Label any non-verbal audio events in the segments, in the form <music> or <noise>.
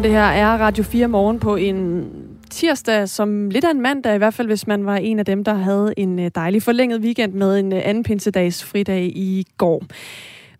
Godmorgen, det her er Radio 4 morgen på en tirsdag, som lidt af en mandag, i hvert fald hvis man var en af dem, der havde en øh, dejlig forlænget weekend med en øh, anden pinsedags fridag i går.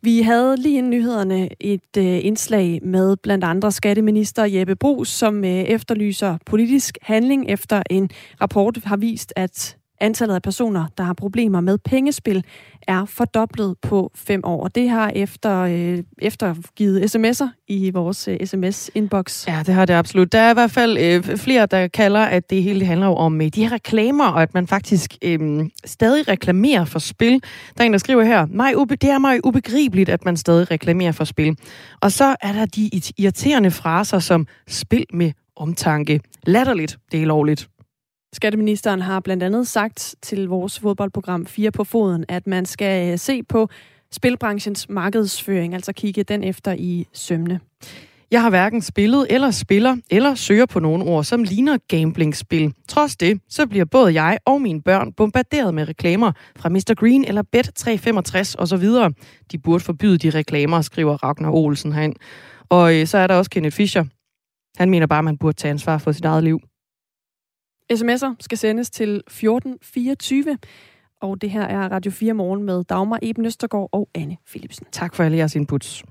Vi havde lige inden nyhederne et øh, indslag med blandt andre skatteminister Jeppe Brugs, som øh, efterlyser politisk handling efter en rapport har vist, at Antallet af personer, der har problemer med pengespil, er fordoblet på fem år. Det har efter, øh, eftergivet sms'er i vores øh, sms-inbox. Ja, det har det absolut. Der er i hvert fald øh, flere, der kalder, at det hele handler om øh, de her reklamer, og at man faktisk øh, stadig reklamerer for spil. Der er en, der skriver her, mig ube- det er mig ubegribeligt, at man stadig reklamerer for spil. Og så er der de irriterende fraser som spil med omtanke. Latterligt, det er lovligt. Skatteministeren har blandt andet sagt til vores fodboldprogram 4 på foden, at man skal øh, se på spilbranchens markedsføring, altså kigge den efter i sømne. Jeg har hverken spillet eller spiller eller søger på nogle ord, som ligner gamblingspil. Trods det, så bliver både jeg og mine børn bombarderet med reklamer fra Mr. Green eller Bet365 osv. De burde forbyde de reklamer, skriver Ragnar Olsen herind. Og øh, så er der også Kenneth Fischer. Han mener bare, at man burde tage ansvar for sit eget liv. SMS'er skal sendes til 1424. Og det her er Radio 4 Morgen med Dagmar Eben Østergaard og Anne Philipsen. Tak for alle jeres inputs.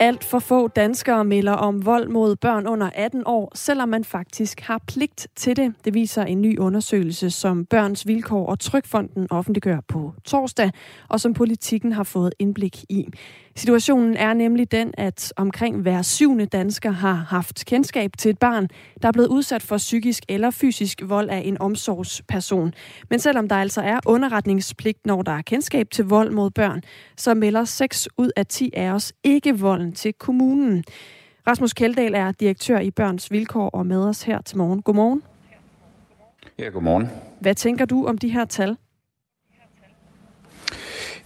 Alt for få danskere melder om vold mod børn under 18 år, selvom man faktisk har pligt til det. Det viser en ny undersøgelse, som Børns Vilkår og Trykfonden offentliggør på torsdag, og som politikken har fået indblik i. Situationen er nemlig den, at omkring hver syvende dansker har haft kendskab til et barn, der er blevet udsat for psykisk eller fysisk vold af en omsorgsperson. Men selvom der altså er underretningspligt, når der er kendskab til vold mod børn, så melder 6 ud af 10 af os ikke volden til kommunen. Rasmus Keldahl er direktør i Børns Vilkår og med os her til morgen. Godmorgen. Ja, godmorgen. Hvad tænker du om de her tal?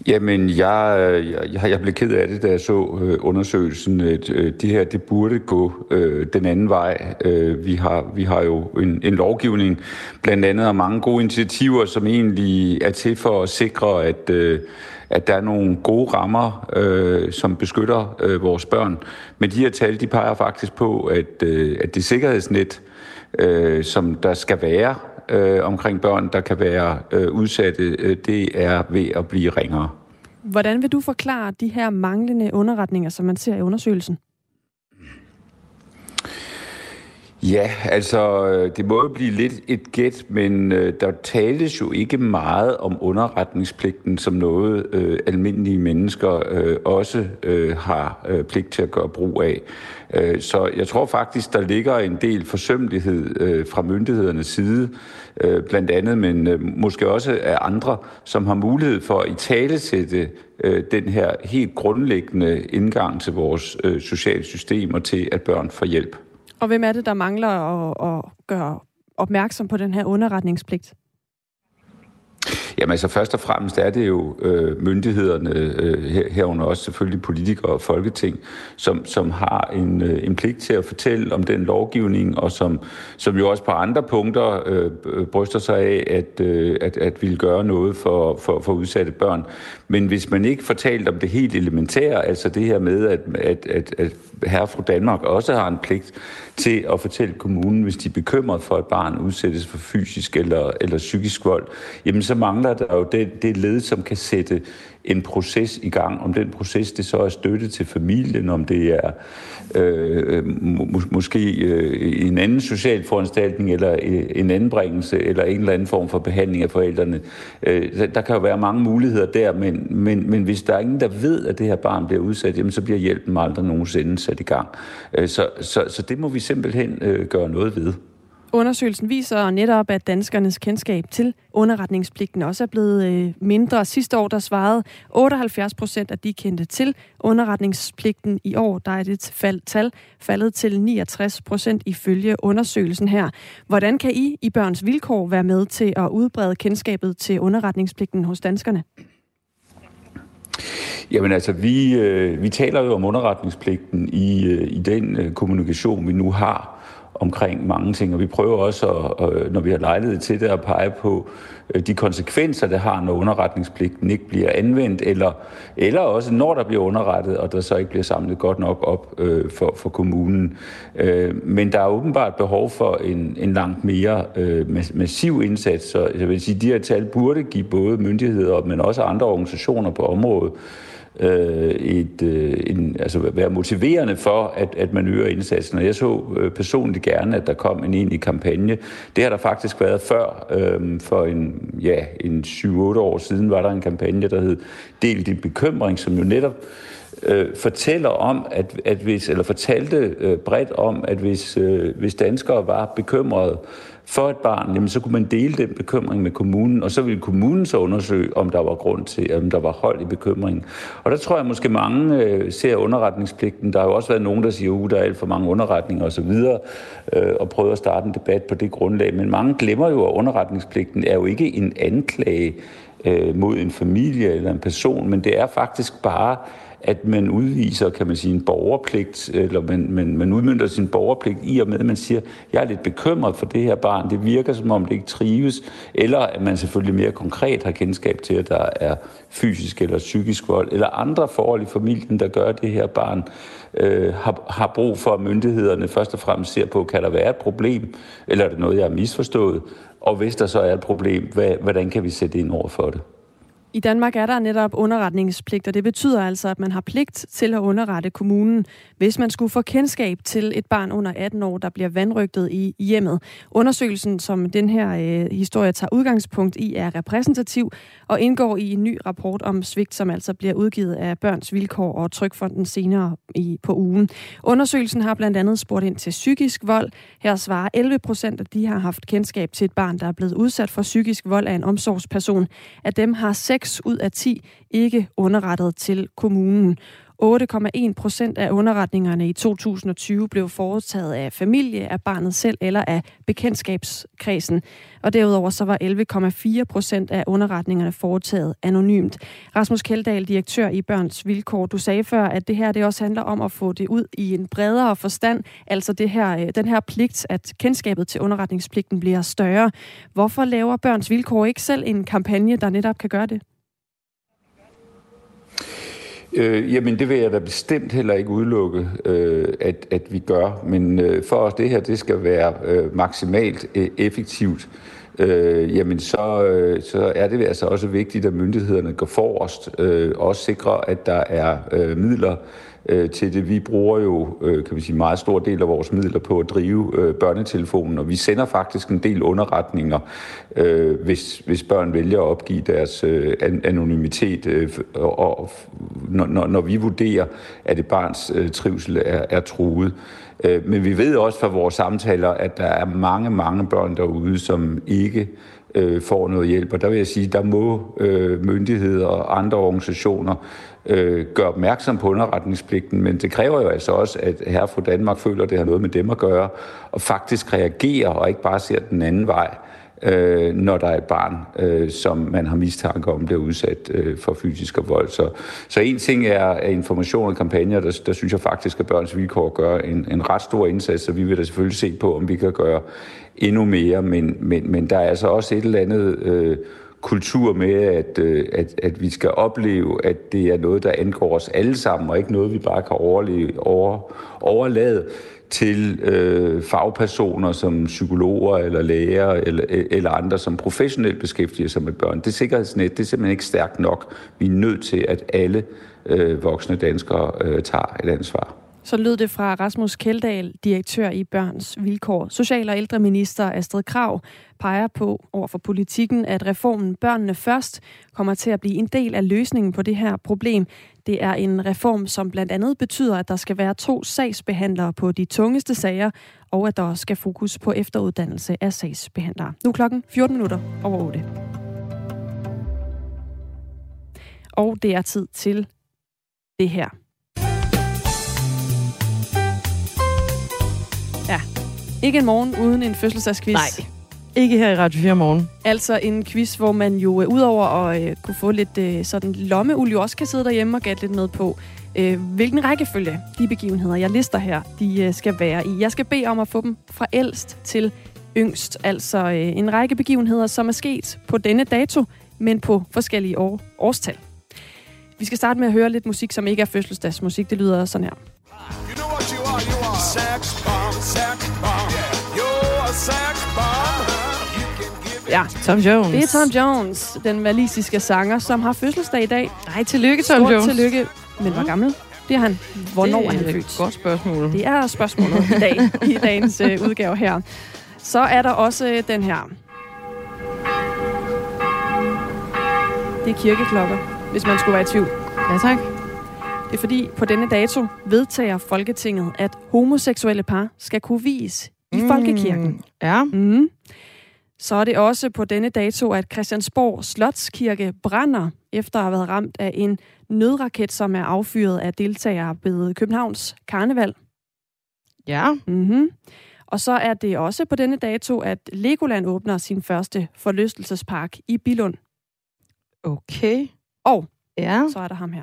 Jamen, jeg, øh, jeg, jeg blev ked af det, da jeg så øh, undersøgelsen. Øh, øh, det her, det burde gå øh, den anden vej. Øh, vi, har, vi har jo en, en lovgivning, blandt andet og mange gode initiativer, som egentlig er til for at sikre, at, øh, at der er nogle gode rammer, øh, som beskytter øh, vores børn. Men de her tal, de peger faktisk på, at, øh, at det sikkerhedsnet, øh, som der skal være øh, omkring børn, der kan være øh, udsatte, øh, det er ved at blive ringere. Hvordan vil du forklare de her manglende underretninger, som man ser i undersøgelsen? Ja, altså øh, det må jo blive lidt et gæt, men øh, der tales jo ikke meget om underretningspligten som noget øh, almindelige mennesker øh, også øh, har øh, pligt til at gøre brug af. Øh, så jeg tror faktisk, der ligger en del forsømmelighed øh, fra myndighedernes side, øh, blandt andet, men øh, måske også af andre, som har mulighed for at i tale sætte øh, den her helt grundlæggende indgang til vores øh, sociale system og til, at børn får hjælp. Og hvem er det, der mangler at, at gøre opmærksom på den her underretningspligt? Jamen altså først og fremmest er det jo øh, myndighederne, øh, her, herunder også selvfølgelig politikere og folketing, som, som har en, øh, en pligt til at fortælle om den lovgivning, og som, som jo også på andre punkter øh, øh bryster sig af at, øh, at, at ville gøre noget for, for, for udsatte børn. Men hvis man ikke fortalte om det helt elementære, altså det her med, at, at, at, at herre fru Danmark også har en pligt til at fortælle kommunen, hvis de er bekymret for, at barn udsættes for fysisk eller, eller psykisk vold, jamen så mangler der jo det, det led, som kan sætte en proces i gang. Om den proces det så er støtte til familien, om det er øh, må, måske øh, en anden social foranstaltning, eller øh, en anbringelse, eller en eller anden form for behandling af forældrene. Øh, der kan jo være mange muligheder der, men, men, men hvis der er ingen, der ved, at det her barn bliver udsat, jamen, så bliver hjælpen aldrig nogensinde sat i gang. Øh, så, så, så det må vi simpelthen øh, gøre noget ved. Undersøgelsen viser netop, at danskernes kendskab til underretningspligten også er blevet øh, mindre. Sidste år der svarede 78 procent, at de kendte til underretningspligten. I år der er det fald, tal faldet til 69 procent ifølge undersøgelsen her. Hvordan kan I i Børns Vilkår være med til at udbrede kendskabet til underretningspligten hos danskerne? Jamen altså, vi, øh, vi taler jo om underretningspligten i, øh, i den kommunikation, vi nu har omkring mange ting, og vi prøver også, at, når vi har lejlighed til det, at pege på øh, de konsekvenser, det har, når underretningspligten ikke bliver anvendt, eller, eller også når der bliver underrettet, og der så ikke bliver samlet godt nok op øh, for, for kommunen. Øh, men der er åbenbart behov for en, en langt mere øh, massiv indsats, så jeg vil sige, de her tal burde give både myndigheder, men også andre organisationer på området, øh, et, øh, en, altså være motiverende for, at, at man øger indsatsen. Og jeg så øh, personligt gerne, at der kom en egentlig kampagne. Det har der faktisk været før. Øh, for en, ja, en 7-8 år siden var der en kampagne, der hed Del din bekymring, som jo netop øh, fortæller om, at, at hvis, eller fortalte øh, bredt om, at hvis, øh, hvis danskere var bekymrede for et barn, jamen, så kunne man dele den bekymring med kommunen, og så ville kommunen så undersøge, om der var grund til, om der var hold i bekymringen. Og der tror jeg måske mange øh, ser underretningspligten. Der har jo også været nogen, der siger, at der er alt for mange underretninger osv., øh, og prøver at starte en debat på det grundlag. Men mange glemmer jo, at underretningspligten er jo ikke en anklage øh, mod en familie eller en person, men det er faktisk bare at man udviser, kan man sige, en borgerpligt, eller man, man, man udmyndter sin borgerpligt i og med, at man siger, jeg er lidt bekymret for det her barn, det virker som om det ikke trives, eller at man selvfølgelig mere konkret har kendskab til, at der er fysisk eller psykisk vold, eller andre forhold i familien, der gør, at det her barn øh, har, har brug for, at myndighederne først og fremmest ser på, kan der være et problem, eller er det noget, jeg har misforstået, og hvis der så er et problem, hvad, hvordan kan vi sætte ind over for det? I Danmark er der netop underretningspligt, og det betyder altså, at man har pligt til at underrette kommunen, hvis man skulle få kendskab til et barn under 18 år, der bliver vandrygtet i hjemmet. Undersøgelsen, som den her øh, historie tager udgangspunkt i, er repræsentativ og indgår i en ny rapport om svigt, som altså bliver udgivet af Børns Vilkår og Trykfonden senere i, på ugen. Undersøgelsen har blandt andet spurgt ind til psykisk vold. Her svarer 11 procent, at de har haft kendskab til et barn, der er blevet udsat for psykisk vold af en omsorgsperson. Af dem har 6 ud af 10 ikke underrettet til kommunen. 8,1 procent af underretningerne i 2020 blev foretaget af familie, af barnet selv eller af bekendtskabskredsen. Og derudover så var 11,4 procent af underretningerne foretaget anonymt. Rasmus Keldahl, direktør i Børns Vilkår, du sagde før, at det her det også handler om at få det ud i en bredere forstand, altså det her, øh, den her pligt, at kendskabet til underretningspligten bliver større. Hvorfor laver Børns Vilkår ikke selv en kampagne, der netop kan gøre det? Øh, jamen, det vil jeg da bestemt heller ikke udelukke, øh, at, at vi gør. Men øh, for os det her, det skal være øh, maksimalt øh, effektivt. Øh, jamen så, øh, så er det altså også vigtigt, at myndighederne går forrest, øh, også sikrer, at der er øh, midler øh, til det. Vi bruger jo, øh, kan vi sige, meget stor del af vores midler på at drive øh, børnetelefonen, og vi sender faktisk en del underretninger, øh, hvis, hvis børn vælger at opgive deres øh, anonymitet, øh, og, og når, når vi vurderer, at et barns øh, trivsel er, er truet. Øh, men vi ved også fra vores samtaler, at der er mange, mange børn derude, som ikke øh, får noget hjælp. Og der vil jeg sige, der må øh, myndigheder og andre organisationer øh, gør opmærksom på underretningspligten, men det kræver jo altså også, at herre fra Danmark føler, at det har noget med dem at gøre, og faktisk reagerer og ikke bare ser den anden vej øh, når der er et barn, øh, som man har mistanke om bliver udsat øh, for fysisk vold. Så, så en ting er, er information og kampagner, der, der synes jeg faktisk, at børns vilkår gør en, en ret stor indsats, så vi vil da selvfølgelig se på, om vi kan gøre endnu mere, men, men, men der er altså også et eller andet øh, kultur med, at, øh, at, at vi skal opleve, at det er noget, der angår os alle sammen, og ikke noget, vi bare kan overleve, over, overlade til øh, fagpersoner som psykologer eller læger eller, eller andre, som professionelt beskæftiger sig med børn. Det sikkerhedsnet det er simpelthen ikke stærkt nok. Vi er nødt til, at alle øh, voksne danskere øh, tager et ansvar. Så lød det fra Rasmus Keldahl, direktør i Børns Vilkår. Social- og ældreminister Astrid Krav peger på over for politikken, at reformen Børnene Først kommer til at blive en del af løsningen på det her problem. Det er en reform, som blandt andet betyder, at der skal være to sagsbehandlere på de tungeste sager, og at der skal fokus på efteruddannelse af sagsbehandlere. Nu klokken 14 minutter over 8. Og det er tid til det her. Ikke en morgen uden en fødselsdagsquiz. Nej. Ikke her i Radio 4 morgen. Altså en quiz, hvor man jo uh, udover at uh, kunne få lidt uh, sådan lommeuld, også kan sidde derhjemme og gætte lidt med på, uh, hvilken rækkefølge de begivenheder, jeg lister her, de uh, skal være i. Jeg skal bede om at få dem fra ældst til yngst. Altså øh, en række begivenheder, som er sket på denne dato, men på forskellige år, årstal. Vi skal starte med at høre lidt musik, som ikke er fødselsdagsmusik. Det lyder sådan her. Sex bomb, sex bomb. Yeah. You're a sex bomb. Ja, Tom Jones. Det er Tom Jones, den walisiske sanger, som har fødselsdag i dag. Nej, tillykke Tom Stort Jones. tillykke. Men hvor gammel? Det er han. Hvornår det er han et født? godt spørgsmål. Det er spørgsmålet i dag, i dagens øh, udgave her. Så er der også øh, den her. Det er kirkeklokker, hvis man skulle være i tvivl. Ja, tak. Det er fordi, på denne dato vedtager Folketinget, at homoseksuelle par skal kunne vies i mm. folkekirken. Ja. Mm. Så er det også på denne dato, at Christiansborg Slotskirke brænder, efter at have været ramt af en nødraket, som er affyret af deltagere ved Københavns Karneval. Ja. Mm-hmm. Og så er det også på denne dato, at Legoland åbner sin første forlystelsespark i Bilund. Okay. Og Ja. så er der ham her.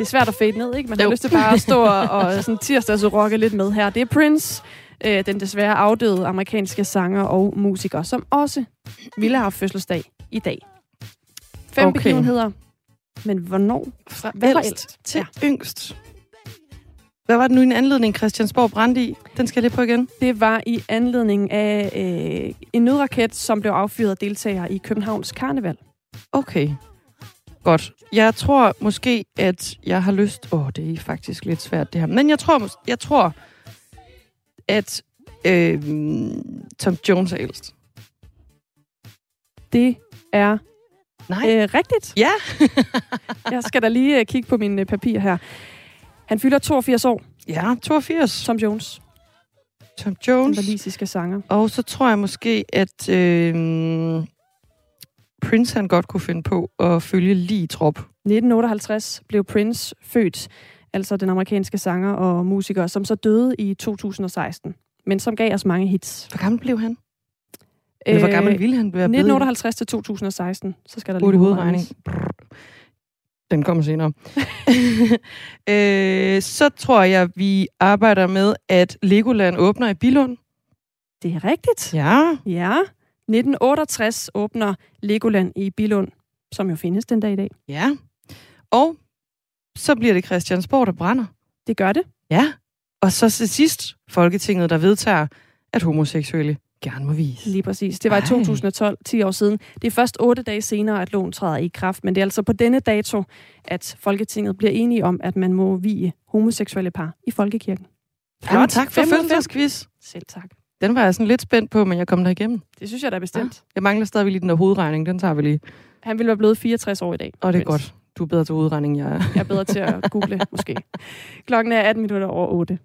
Det er svært at fade ned, ikke? Man har Jo. lyst til bare at stå og, og sådan tirsdags rocke lidt med her. Det er Prince, øh, den desværre afdøde amerikanske sanger og musiker, som også ville have haft fødselsdag i dag. Fem Okay. begivenheder. Men hvornår? Fra Hvad ældst til ja. yngst. Hvad var det nu en anledning, Christiansborg brændte i? Den skal jeg lige på igen. Det var i anledning af øh, en nødraket, som blev affyret af deltagere i Københavns Karneval. Okay. Godt. Jeg tror måske, at jeg har lyst... Åh, oh, det er faktisk lidt svært, det her. Men jeg tror, jeg tror at øh, Tom Jones er ældst. Det er Nej. øh, rigtigt. Ja. <laughs> Jeg skal da lige øh, kigge på mine papirer her. Han fylder 82 år, Ja, 82. Tom Jones, Tom den Jones. walisiske sanger. Og så tror jeg måske, at øh, Prince han godt kunne finde på at følge lige trop. 1958 blev Prince født, altså den amerikanske sanger og musiker, som så døde i 2016, men som gav os mange hits. Hvor gammel blev han? Eller hvor gammel ville han være blevet? 1958 til 2016, så skal der lige hovedregning. Den kommer senere. <laughs> øh, så tror jeg, vi arbejder med, at Legoland åbner i Bilund. Det er rigtigt. Ja. Ja. 1968 åbner Legoland i Bilund, som jo findes den dag i dag. Ja. Og så bliver det Christiansborg, der brænder. Det gør det. Ja. Og så til sidst Folketinget, der vedtager, at homoseksuelle gerne må vise. Lige præcis. Det var i Ej. 2012, 10 år siden. Det er først otte dage senere, at loven træder i kraft, men det er altså på denne dato, at Folketinget bliver enige om, at man må vie homoseksuelle par i folkekirken. Jamen, tak for fødselsdagsquiz. Selv tak. Den var jeg sådan lidt spændt på, men jeg kom der igennem. Det synes jeg da bestemt. Jeg mangler stadigvæk lige den der hovedregning. Den tager vi lige. Han ville være blevet 64 år i dag. Og det er godt. Du er bedre til hovedregning, jeg er. Jeg er bedre til at <laughs> google, måske. Klokken er 18 minutter over 8.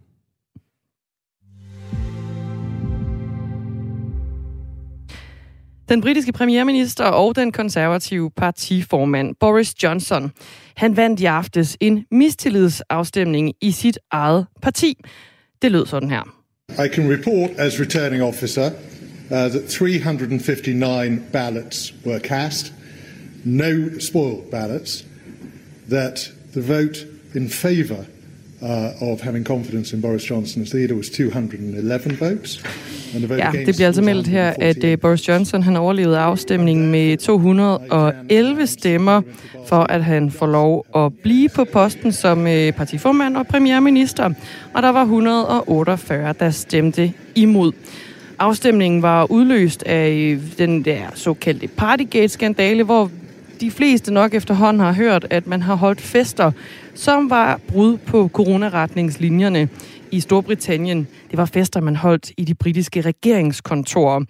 Den britiske premierminister og den konservative partiformand Boris Johnson, han vandt i aftes en mistillidsafstemning i sit eget parti. Det lød sådan her. I can report as returning officer uh, that 359 ballots were cast, no spoiled ballots, that the vote in favour uh, of having confidence in Boris Johnson as leader was 211 votes. And the vote Ja, det bliver altså meldt her, at 148. uh, Boris Johnson han overlevede afstemningen med 211 stemmer, for at han får lov at blive på posten som uh, partiformand og premierminister. Og der var 148, der stemte imod. Afstemningen var udløst af øh, den der såkaldte Partygate-skandale, hvor de fleste nok efterhånden har hørt, at man har holdt fester, som var brud på coronaretningslinjerne i Storbritannien. Det var fester, man holdt i de britiske regeringskontorer.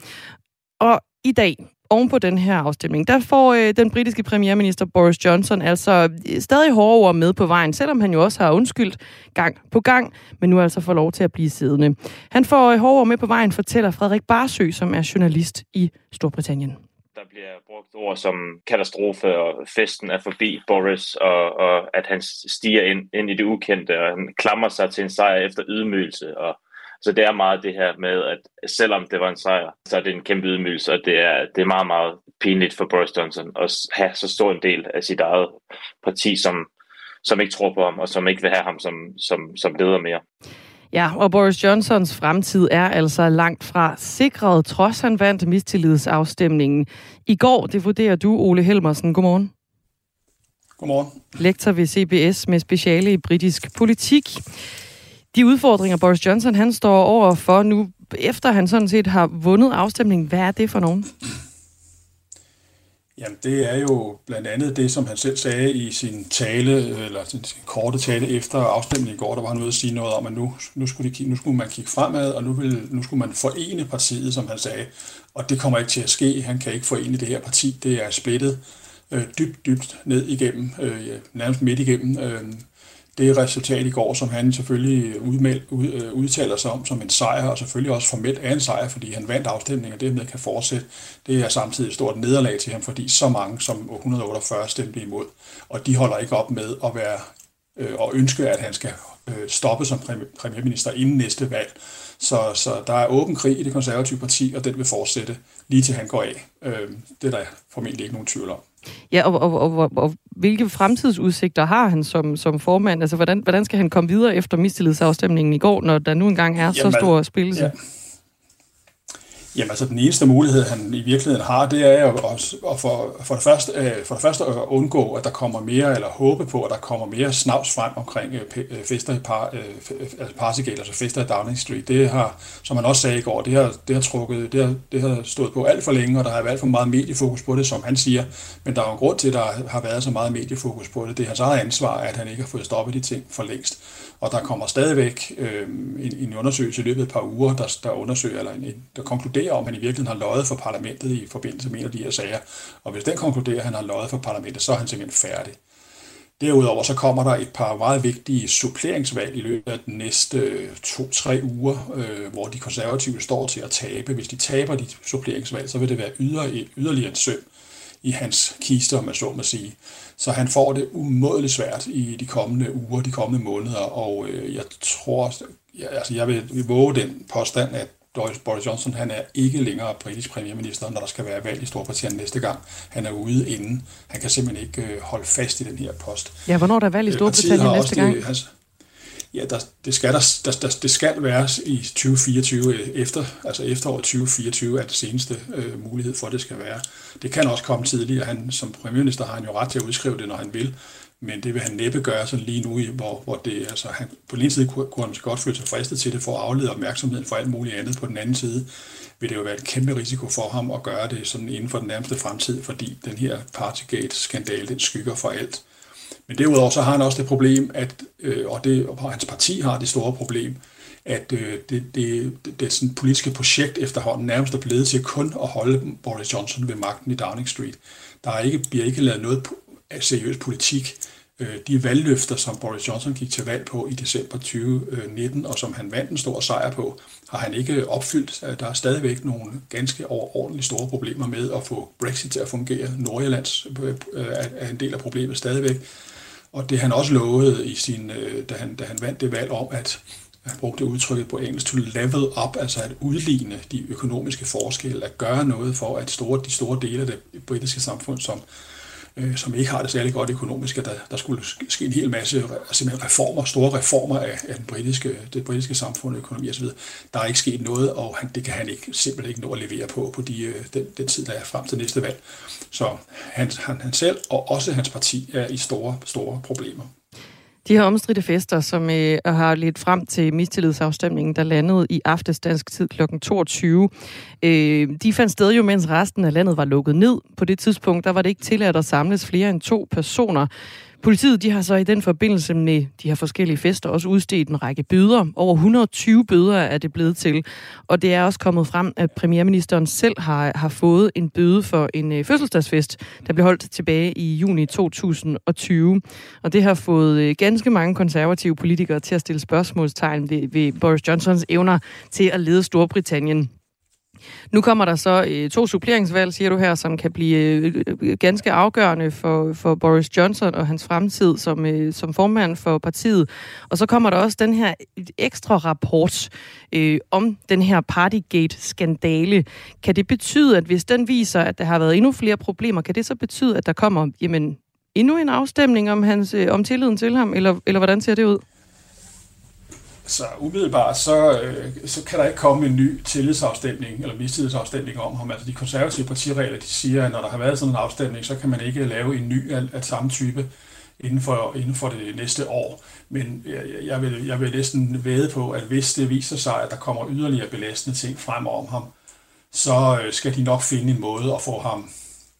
Og i dag, oven på den her afstemning, der får øh, den britiske premierminister Boris Johnson altså øh, stadig hårde ord med på vejen, selvom han jo også har undskyldt gang på gang, men nu altså får lov til at blive siddende. Han får øh, hårde ord med på vejen, fortæller Frederik Barsø, som er journalist i Storbritannien der bliver brugt ord som katastrofe, og festen er forbi Boris, og, og at han stiger ind, ind i det ukendte, og han klamrer sig til en sejr efter ydmygelse. Og, så det er meget det her med, at selvom det var en sejr, så er det en kæmpe ydmygelse, og det er, det er meget, meget pinligt for Boris Johnson at have så stor en del af sit eget parti, som, som ikke tror på ham, og som ikke vil have ham som, som, som leder mere. Ja, og Boris Johnsons fremtid er altså langt fra sikret, trods han vandt mistillidsafstemningen. I går, det vurderer du, Ole Helmersen. Godmorgen. Godmorgen. Lektor ved CBS med speciale i britisk politik. De udfordringer, Boris Johnson han står over for nu, efter han sådan set har vundet afstemningen, hvad er det for nogen? Jamen, det er jo blandt andet det, som han selv sagde i sin tale, eller sin korte tale efter afstemningen i går, der var han ude at sige noget om, at nu, nu, skulle, de, nu skulle man kigge fremad, og nu, vil, nu skulle man forene partiet, som han sagde. Og det kommer ikke til at ske. Han kan ikke forene det her parti. Det er splittet øh, dybt, dybt ned igennem, øh, nærmest midt igennem. Øh, det resultat i går, som han selvfølgelig udmeld, ud, øh, udtaler sig om som en sejr, og selvfølgelig også formelt er en sejr, fordi han vandt afstemningen, og dermed kan fortsætte. Det er samtidig et stort nederlag til ham, fordi så mange som 148 stemte imod, og de holder ikke op med at være øh, og ønske, at han skal øh, stoppe som præmi- premierminister inden næste valg. Så, så der er åben krig i det konservative parti, og den vil fortsætte lige til han går af. Øh, det er der formentlig ikke nogen tvivl om. Ja, og, og, og, og, og hvilke fremtidsudsigter har han som, som formand? Altså, hvordan, hvordan skal han komme videre efter mistillidsafstemningen i går, når der nu engang er så Jamen, stor spillelse? Ja. Jamen altså, den eneste mulighed, han i virkeligheden har, det er jo at, at for, for, det første, øh, for det første at undgå, at der kommer mere, eller håbe på, at der kommer mere snavs frem omkring øh, øh, fester i par, altså Partygate, altså fester i Downing Street. Det har, som han også sagde i går, det har, det har trukket, det har, det har stået på alt for længe, og der har været alt for meget mediefokus på det, som han siger. Men der er jo en grund til, at der har været så meget mediefokus på det. Det er hans eget ansvar, at han ikke har fået stoppet de ting for længst. Og der kommer stadigvæk øh, en, en undersøgelse i løbet af et par uger, der, der undersøger, eller en, der konkluderer, om han i virkeligheden har løjet for parlamentet i forbindelse med en af de her sager. Og hvis den konkluderer, at han har løjet for parlamentet, så er han simpelthen færdig. Derudover så kommer der et par meget vigtige suppleringsvalg i løbet af de næste øh, to-tre uger, øh, hvor de konservative står til at tabe. Hvis de taber de suppleringsvalg, så vil det være yder, yderligere en søm i hans kiste, om man så må sige. Så han får det umådeligt svært i de kommende uger, de kommende måneder, og øh, jeg tror, jeg, altså jeg vil våge den påstand, at Boris Johnson han er ikke længere britisk premierminister, når der skal være valg i Storbritannien næste gang. Han er ude inden. Han kan simpelthen ikke øh, holde fast i den her post. Ja, hvornår er der valg i Øh, Storbritannien næste gang? Det, hans, ja, der, det, skal der, der, der, det skal være i 2024, efter, altså efteråret 2024 er det seneste øh, mulighed for, at det skal være. Det kan også komme tidligere. Han, som premierminister har han jo ret til at udskrive det, når han vil, men det vil han næppe gøre sådan lige nu, hvor, hvor det, altså, han, på den ene side kunne, kunne han måske godt føle sig fristet til det for at aflede opmærksomheden for alt muligt andet. På den anden side vil det jo være en kæmpe risiko for ham at gøre det sådan inden for den nærmeste fremtid, fordi den her Partygate-skandale, den skygger for alt. Men derudover så har han også det problem, at, øh, og, det, og hans parti har det store problem, at øh, det, det, det, det sådan politiske projekt efterhånden nærmest er blevet til kun at holde Boris Johnson ved magten i Downing Street. Der er ikke, bliver ikke lavet noget af seriøs politik. Øh, de valgløfter, som Boris Johnson gik til valg på i december 2019, og som han vandt en stor sejr på, har han ikke opfyldt. Øh, der er stadigvæk nogle ganske overordentligt store problemer med at få Brexit til at fungere. Nordjyllands øh, er en del af problemet stadigvæk. Og det han også lovede, i sin, øh, da, han, da han vandt det valg om, at han brugte udtrykket på engelsk, to level up, altså at udligne de økonomiske forskelle, at gøre noget for, at store, de store dele af det britiske samfund, som, øh, som ikke har det særlig godt økonomisk, at der, der skulle ske- en hel masse simpelthen reformer, store reformer af, af den britiske, det britiske samfund, økonomi osv. Der er ikke sket noget, og han, det kan han ikke, simpelthen ikke nå at levere på, på de, øh, den, den tid, der er frem til næste valg. Så han, han, han selv og også hans parti er i store, store problemer. De her omstridte fester, som øh, har ledt frem til mistillidsafstemningen, der landede i aftes dansk tid kl. 22, øh, de fandt sted jo, mens resten af landet var lukket ned. På det tidspunkt, der var det ikke tilladt at samles flere end to personer. Politiet de har så i den forbindelse med de her forskellige fester også udstedt en række bøder. Over 120 bøder er det blevet til. Og det er også kommet frem, at premierministeren selv har, har fået en bøde for en øh, fødselsdagsfest, der blev holdt tilbage i juni 2020. Og det har fået øh, ganske mange konservative politikere til at stille spørgsmålstegn ved, ved Boris Johnsons evner til at lede Storbritannien nu kommer der så øh, to suppleringsvalg, siger du her, som kan blive øh, øh, øh, ganske afgørende for, for Boris Johnson og hans fremtid som, øh, som formand for partiet. Og så kommer der også den her ekstra rapport øh, om den her Partygate-skandale. Kan det betyde, at hvis den viser, at der har været endnu flere problemer, kan det så betyde, at der kommer jamen, endnu en afstemning om, hans, øh, om tilliden til ham, eller, eller hvordan ser det ud? Så umiddelbart, så, øh, så kan der ikke komme en ny tillidsafstemning eller mistillidsafstemning om ham. Altså de konservative partiregler, de siger, at når der har været sådan en afstemning, så kan man ikke lave en ny af, af samme type inden for, inden for det næste år. Men jeg, jeg, vil, jeg vil næsten væde på, at hvis det viser sig, at der kommer yderligere belastende ting frem om ham, så øh, skal de nok finde en måde at få ham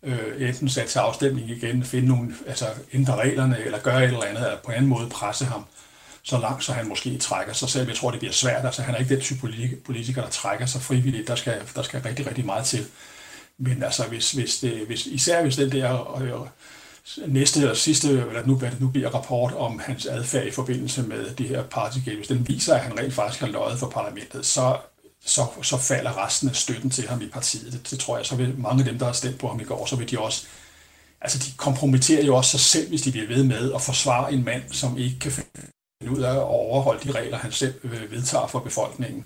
øh, enten sat til afstemning igen, finde nogle, altså ændre reglerne, eller gøre et eller andet, eller på en anden måde presse ham så langt, så han måske trækker sig selv. Jeg tror, det bliver svært. Altså, han er ikke den type politiker, der trækker sig frivilligt. Der skal, der skal rigtig, rigtig meget til. Men altså, hvis, hvis det, hvis, især hvis den der øh, næste eller sidste, eller nu, hvad det nu bliver, rapport om hans adfærd i forbindelse med det her partygame, hvis den viser, at han rent faktisk har løjet for parlamentet, så, så, så falder resten af støtten til ham i partiet. Det, det tror jeg, så vil mange af dem, der har stemt på ham i går, så vil de også Altså, de kompromitterer jo også sig selv, hvis de bliver ved med at forsvare en mand, som ikke kan finde ud af at overholde de regler, han selv øh, vedtager for befolkningen.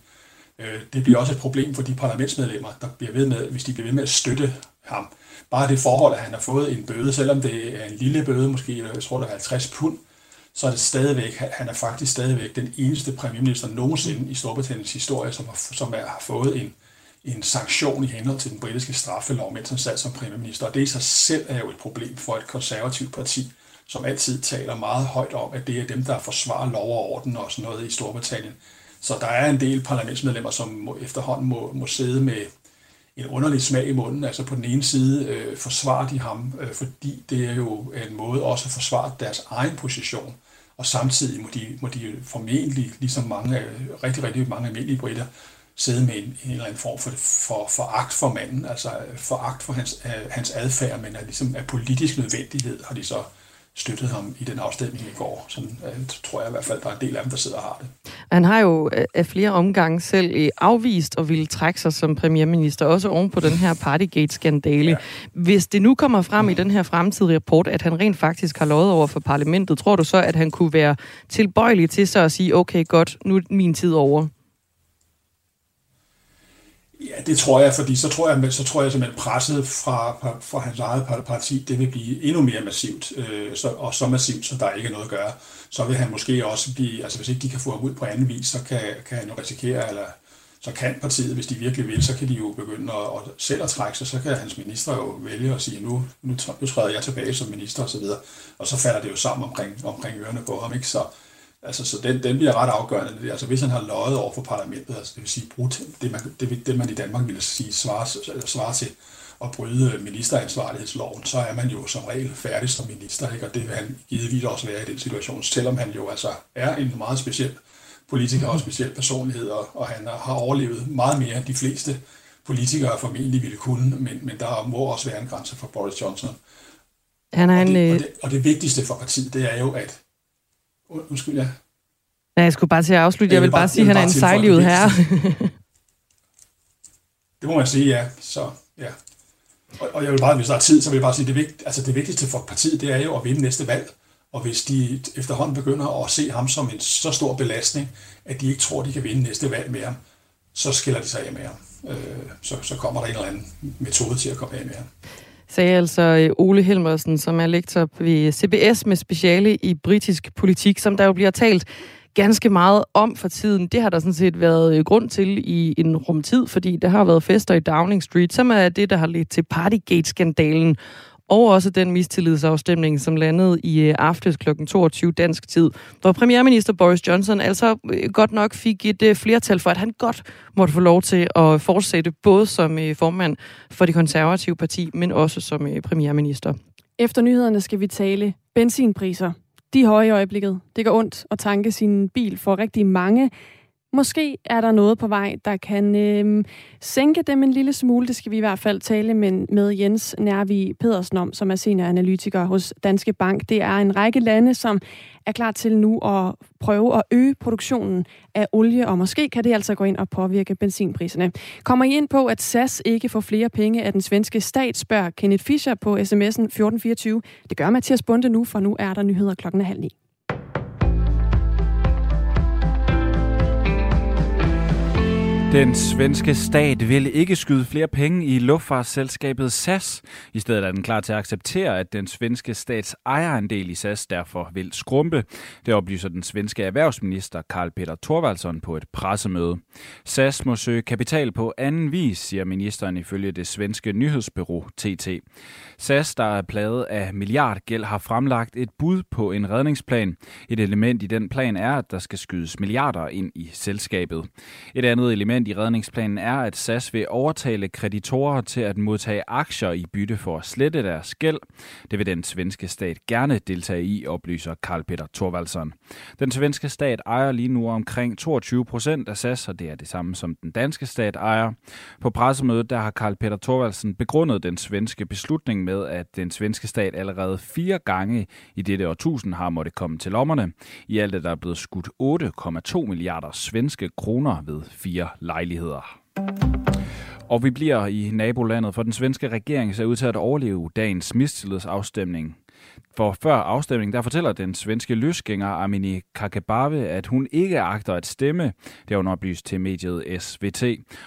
Øh, det bliver også et problem for de parlamentsmedlemmer, der bliver ved med, hvis de bliver ved med at støtte ham. Bare det forhold, at han har fået en bøde, selvom det er en lille bøde, måske øh, jeg tror det er 50 pund, så er det stadigvæk, han er faktisk stadigvæk den eneste premierminister nogensinde i Storbritanniens historie, som har, som er, har fået en, en sanktion i henhold til den britiske straffelov, mens han sad som premierminister. Og det i sig selv er jo et problem for et konservativt parti, som altid taler meget højt om, at det er dem, der forsvarer lov og orden og sådan noget i Storbritannien. Så der er en del parlamentsmedlemmer, som må, efterhånden må, må sidde med en underlig smag i munden. Altså på den ene side øh, forsvarer de ham, øh, fordi det er jo en måde også at forsvare deres egen position. Og samtidig må de, må de formentlig, ligesom mange, øh, rigtig, rigtig mange almindelige britter, sidde med en, en eller anden form for, for foragt for manden, altså øh, foragt for hans, øh, hans adfærd, men er ligesom af politisk nødvendighed har de så støttet ham i den afstemning i går. Sådan øh, tror jeg i hvert fald, der er en del af dem, der sidder og har det. Han har jo øh, af flere omgange selv øh, afvist og ville trække sig som premierminister, også oven på den her Partygate-skandale. Ja. Hvis det nu kommer frem i den her fremtidige rapport, at han rent faktisk har lovet over for parlamentet, tror du så, at han kunne være tilbøjelig til så at sige, okay, godt, nu er min tid over? Ja, det tror jeg, fordi så tror jeg, så tror jeg simpelthen presset fra, fra hans eget parti, det vil blive endnu mere massivt, øh, så, og så massivt, så der ikke er noget at gøre. Så vil han måske også blive, altså hvis ikke de kan få ham ud på anden vis, så kan, kan han jo risikere, eller så kan partiet, hvis de virkelig vil, så kan de jo begynde at, at selv at trække sig, så kan hans minister jo vælge at sige, nu, nu, nu træder jeg tilbage som minister osv., og, og så falder det jo sammen omkring, omkring ørerne på ham, ikke? Så, Altså, så den, den bliver ret afgørende. Altså, hvis han har løjet over for parlamentet, altså, det vil sige, brugt det, man, det, det, man i Danmark ville sige svare, svare til at bryde ministeransvarlighedsloven, så er man jo som regel færdig som minister, ikke? og det vil han givetvis også være i den situation, selvom han jo altså er en meget speciel politiker og speciel personlighed, og, og han har overlevet meget mere end de fleste politikere formentlig ville kunne, men, men der må også være en grænse for Boris Johnson. Han er og, en, det, og, øh, det, og det vigtigste for partiet, det er jo, at Undskyld, ja. Nej, jeg skulle bare til at afslutte. Jeg vil bare sige, at han er en sejlivet det herre. Det må man sige, ja. Så, ja. Og, og jeg vil bare, hvis der er tid, så vil jeg bare sige, at det, vigt, altså det vigtigste for partiet, det er jo at vinde næste valg. Og hvis de efterhånden begynder at se ham som en så stor belastning, at de ikke tror, de kan vinde næste valg med ham, så skiller de sig af med ham. Øh, så, så kommer der en eller anden metode til at komme af med ham. Sagde altså øh, Ole Helmersen, som er lektor ved CBS med speciale i britisk politik, som der jo bliver talt ganske meget om for tiden. Det har der sådan set været øh, grund til i en rumtid, fordi der har været fester i Downing Street, som er det, der har ledt til Partygate-skandalen, og også den mistillidsafstemning, som landede i øh, aftes kl. 22 dansk tid, hvor premierminister Boris Johnson altså øh, godt nok fik et øh, flertal for, at han godt måtte få lov til at fortsætte både som formand for det konservative parti, men også som premierminister. Efter nyhederne skal vi tale benzinpriser. De er høje i øjeblikket. Det går ondt at tanke sin bil for rigtig mange. Måske er der noget på vej, der kan øh, sænke dem en lille smule. Det skal vi i hvert fald tale med, med Jens Nærvi Pedersen om, som er senioranalytiker hos Danske Bank. Det er en række lande, som er klar til nu at prøve at øge produktionen af olie, og måske kan det altså gå ind og påvirke benzinpriserne. Kommer I ind på, at SAS ikke får flere penge af den svenske stat, spørger Kenneth Fischer på sms'en 1424. Det gør Mathias Bunde nu, for nu er der nyheder klokken er halv ni. Den svenske stat vil ikke skyde flere penge i luftfartsselskabet SAS. I stedet er den klar til at acceptere, at den svenske stats ejerandel i SAS derfor vil skrumpe. Det oplyser den svenske erhvervsminister Karl Peter Thorvaldsson på et pressemøde. SAS må søge kapital på anden vis, siger ministeren ifølge det svenske nyhedsbyrå TT. SAS, der er pladet af milliardgæld, har fremlagt et bud på en redningsplan. Et element i den plan er, at der skal skydes milliarder ind i selskabet. Et andet element i redningsplanen er, at SAS vil overtale kreditorer til at modtage aktier i bytte for at slette deres gæld. Det vil den svenske stat gerne deltage i, oplyser Karl Peter Thorvaldsson. Den svenske stat ejer lige nu omkring 22 procent af SAS, og det er det samme som den danske stat ejer. På pressemødet der har Karl Peter Thorvaldsen begrundet den svenske beslutning med, at den svenske stat allerede fire gange i dette årtusind har måttet komme til lommerne. I alt er der blevet skudt 8,2 milliarder svenske kroner ved fire lejligheder. Og vi bliver i nabolandet, for den svenske regering ser ud til at overleve dagens mistillidsafstemning. For før afstemningen, der fortæller den svenske løsgænger Amini Kakabave, at hun ikke agter at stemme. Det har hun oplyst til mediet SVT.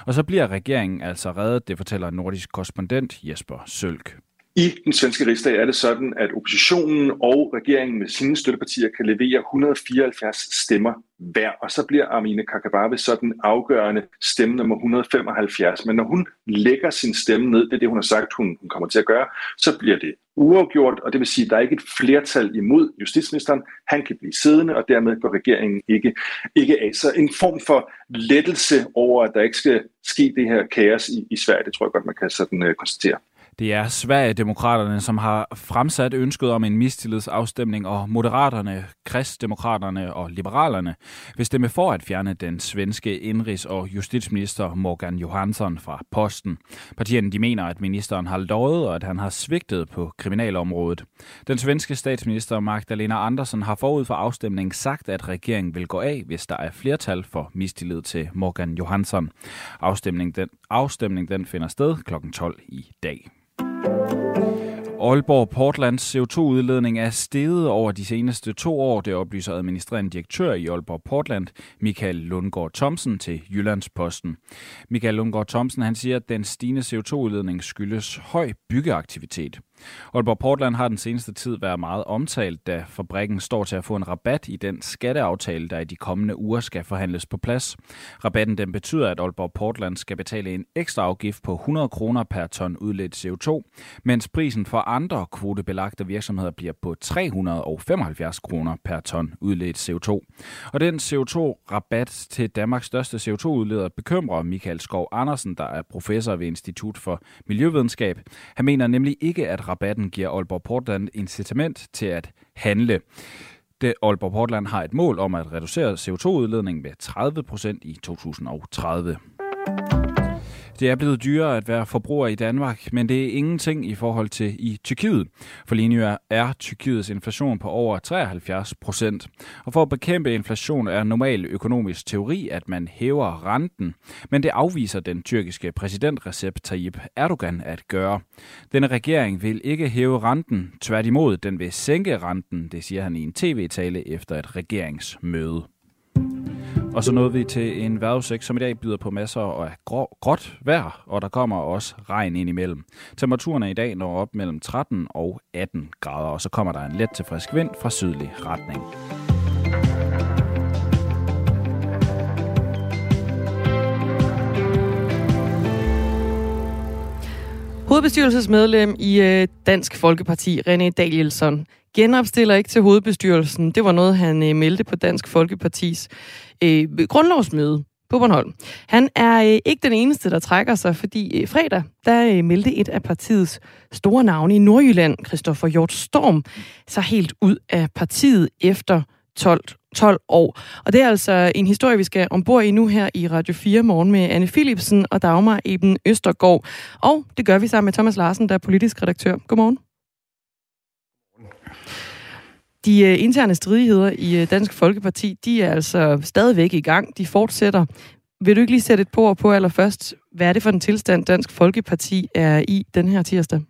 Og så bliver regeringen altså reddet, det fortæller nordisk korrespondent Jesper Sølk. I den svenske rigsdag er det sådan, at oppositionen og regeringen med sine støttepartier kan levere 174 stemmer hver, og så bliver Amine Kakabave sådan afgørende stemme nummer 175. Men når hun lægger sin stemme ned, det er det, hun har sagt, hun, hun kommer til at gøre, så bliver det uafgjort, og det vil sige, at der er ikke et flertal imod justitsministeren. Han kan blive siddende, og dermed går regeringen ikke, ikke af. Så en form for lettelse over, at der ikke skal ske det her kaos i, i Sverige, det tror jeg godt, man kan sådan øh, konstatere. Det er Sverigedemokraterne, som har fremsat ønsket om en mistillidsafstemning, og Moderaterne, Kristdemokraterne og Liberalerne vil stemme for at fjerne den svenske indrigs- og justitsminister Morgan Johansson fra posten. Partierne de mener, at ministeren har lovet, og at han har svigtet på kriminalområdet. Den svenske statsminister Magdalena Andersson har forud for afstemningen sagt, at regeringen vil gå af, hvis der er flertal for mistillid til Morgan Johansson. Afstemningen den, afstemning den finder sted kl. 12 i dag. Aalborg Portlands CO2-udledning er steget over de seneste to år, det oplyser administrerende direktør i Aalborg Portland, Michael Lundgaard Thomsen til Jyllandsposten. Michael Lundgaard Thomsen han siger, at den stigende CO2-udledning skyldes høj byggeaktivitet. Aalborg Portland har den seneste tid været meget omtalt, da fabrikken står til at få en rabat i den skatteaftale, der i de kommende uger skal forhandles på plads. Rabatten den betyder, at Aalborg Portland skal betale en ekstra afgift på 100 kroner per ton udledt CO2, mens prisen for andre kvotebelagte virksomheder bliver på 375 kroner per ton udledt CO2. Og den CO2-rabat til Danmarks største CO2-udleder bekymrer Michael Skov Andersen, der er professor ved Institut for Miljøvidenskab. Han mener nemlig ikke, at rabatten giver Aalborg Portland incitament til at handle. Det Aalborg Portland har et mål om at reducere CO2-udledningen med 30 procent i 2030. Det er blevet dyrere at være forbruger i Danmark, men det er ingenting i forhold til i Tyrkiet. For lige nu er, Tyrkiets inflation på over 73 procent. Og for at bekæmpe inflation er normal økonomisk teori, at man hæver renten. Men det afviser den tyrkiske præsident Recep Tayyip Erdogan at gøre. Denne regering vil ikke hæve renten. Tværtimod, den vil sænke renten, det siger han i en tv-tale efter et regeringsmøde. Og så nåede vi til en vejrudsigt, som i dag byder på masser af grå, gråt vejr, og der kommer også regn ind imellem. Temperaturen i dag når op mellem 13 og 18 grader, og så kommer der en let til frisk vind fra sydlig retning. Hovedbestyrelsesmedlem i øh, Dansk Folkeparti, René Danielsson, genopstiller ikke til hovedbestyrelsen. Det var noget, han øh, meldte på Dansk Folkepartis øh, grundlovsmøde på Bornholm. Han er øh, ikke den eneste, der trækker sig, fordi øh, fredag, der øh, meldte et af partiets store navne i Nordjylland, Christoffer Hjort Storm, så helt ud af partiet efter 12, 12 år. Og det er altså en historie, vi skal ombord i nu her i Radio 4 morgen med Anne Philipsen og Dagmar Eben Østergaard. Og det gør vi sammen med Thomas Larsen, der er politisk redaktør. Godmorgen. De øh, interne stridigheder i øh, Dansk Folkeparti, de er altså stadigvæk i gang. De fortsætter. Vil du ikke lige sætte et på på allerførst? Hvad er det for en tilstand, Dansk Folkeparti er i den her tirsdag?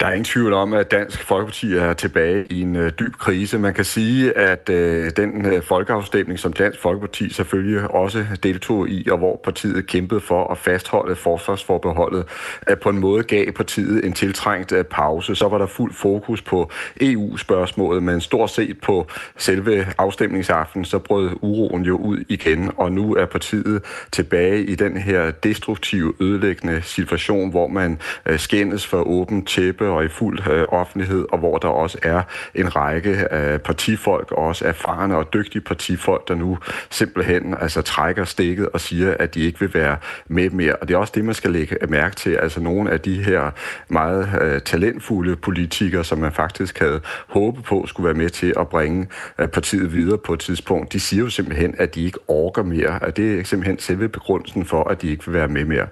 Der er ingen tvivl om, at Dansk Folkeparti er tilbage i en øh, dyb krise. Man kan sige, at øh, den øh, folkeafstemning, som Dansk Folkeparti selvfølgelig også deltog i, og hvor partiet kæmpede for at fastholde forsvarsforbeholdet, at på en måde gav partiet en tiltrængt øh, pause. Så var der fuld fokus på EU-spørgsmålet, men stort set på selve afstemningsaften, så brød uroen jo ud igen, og nu er partiet tilbage i den her destruktive, ødelæggende situation, hvor man øh, skændes for åbent tæppe og i fuld øh, offentlighed, og hvor der også er en række øh, partifolk, og også erfarne og dygtige partifolk, der nu simpelthen altså, trækker stikket og siger, at de ikke vil være med mere. Og det er også det, man skal lægge mærke til. Altså nogle af de her meget øh, talentfulde politikere, som man faktisk havde håbet på skulle være med til at bringe øh, partiet videre på et tidspunkt, de siger jo simpelthen, at de ikke orker mere. At det er simpelthen selve begrundelsen for, at de ikke vil være med mere.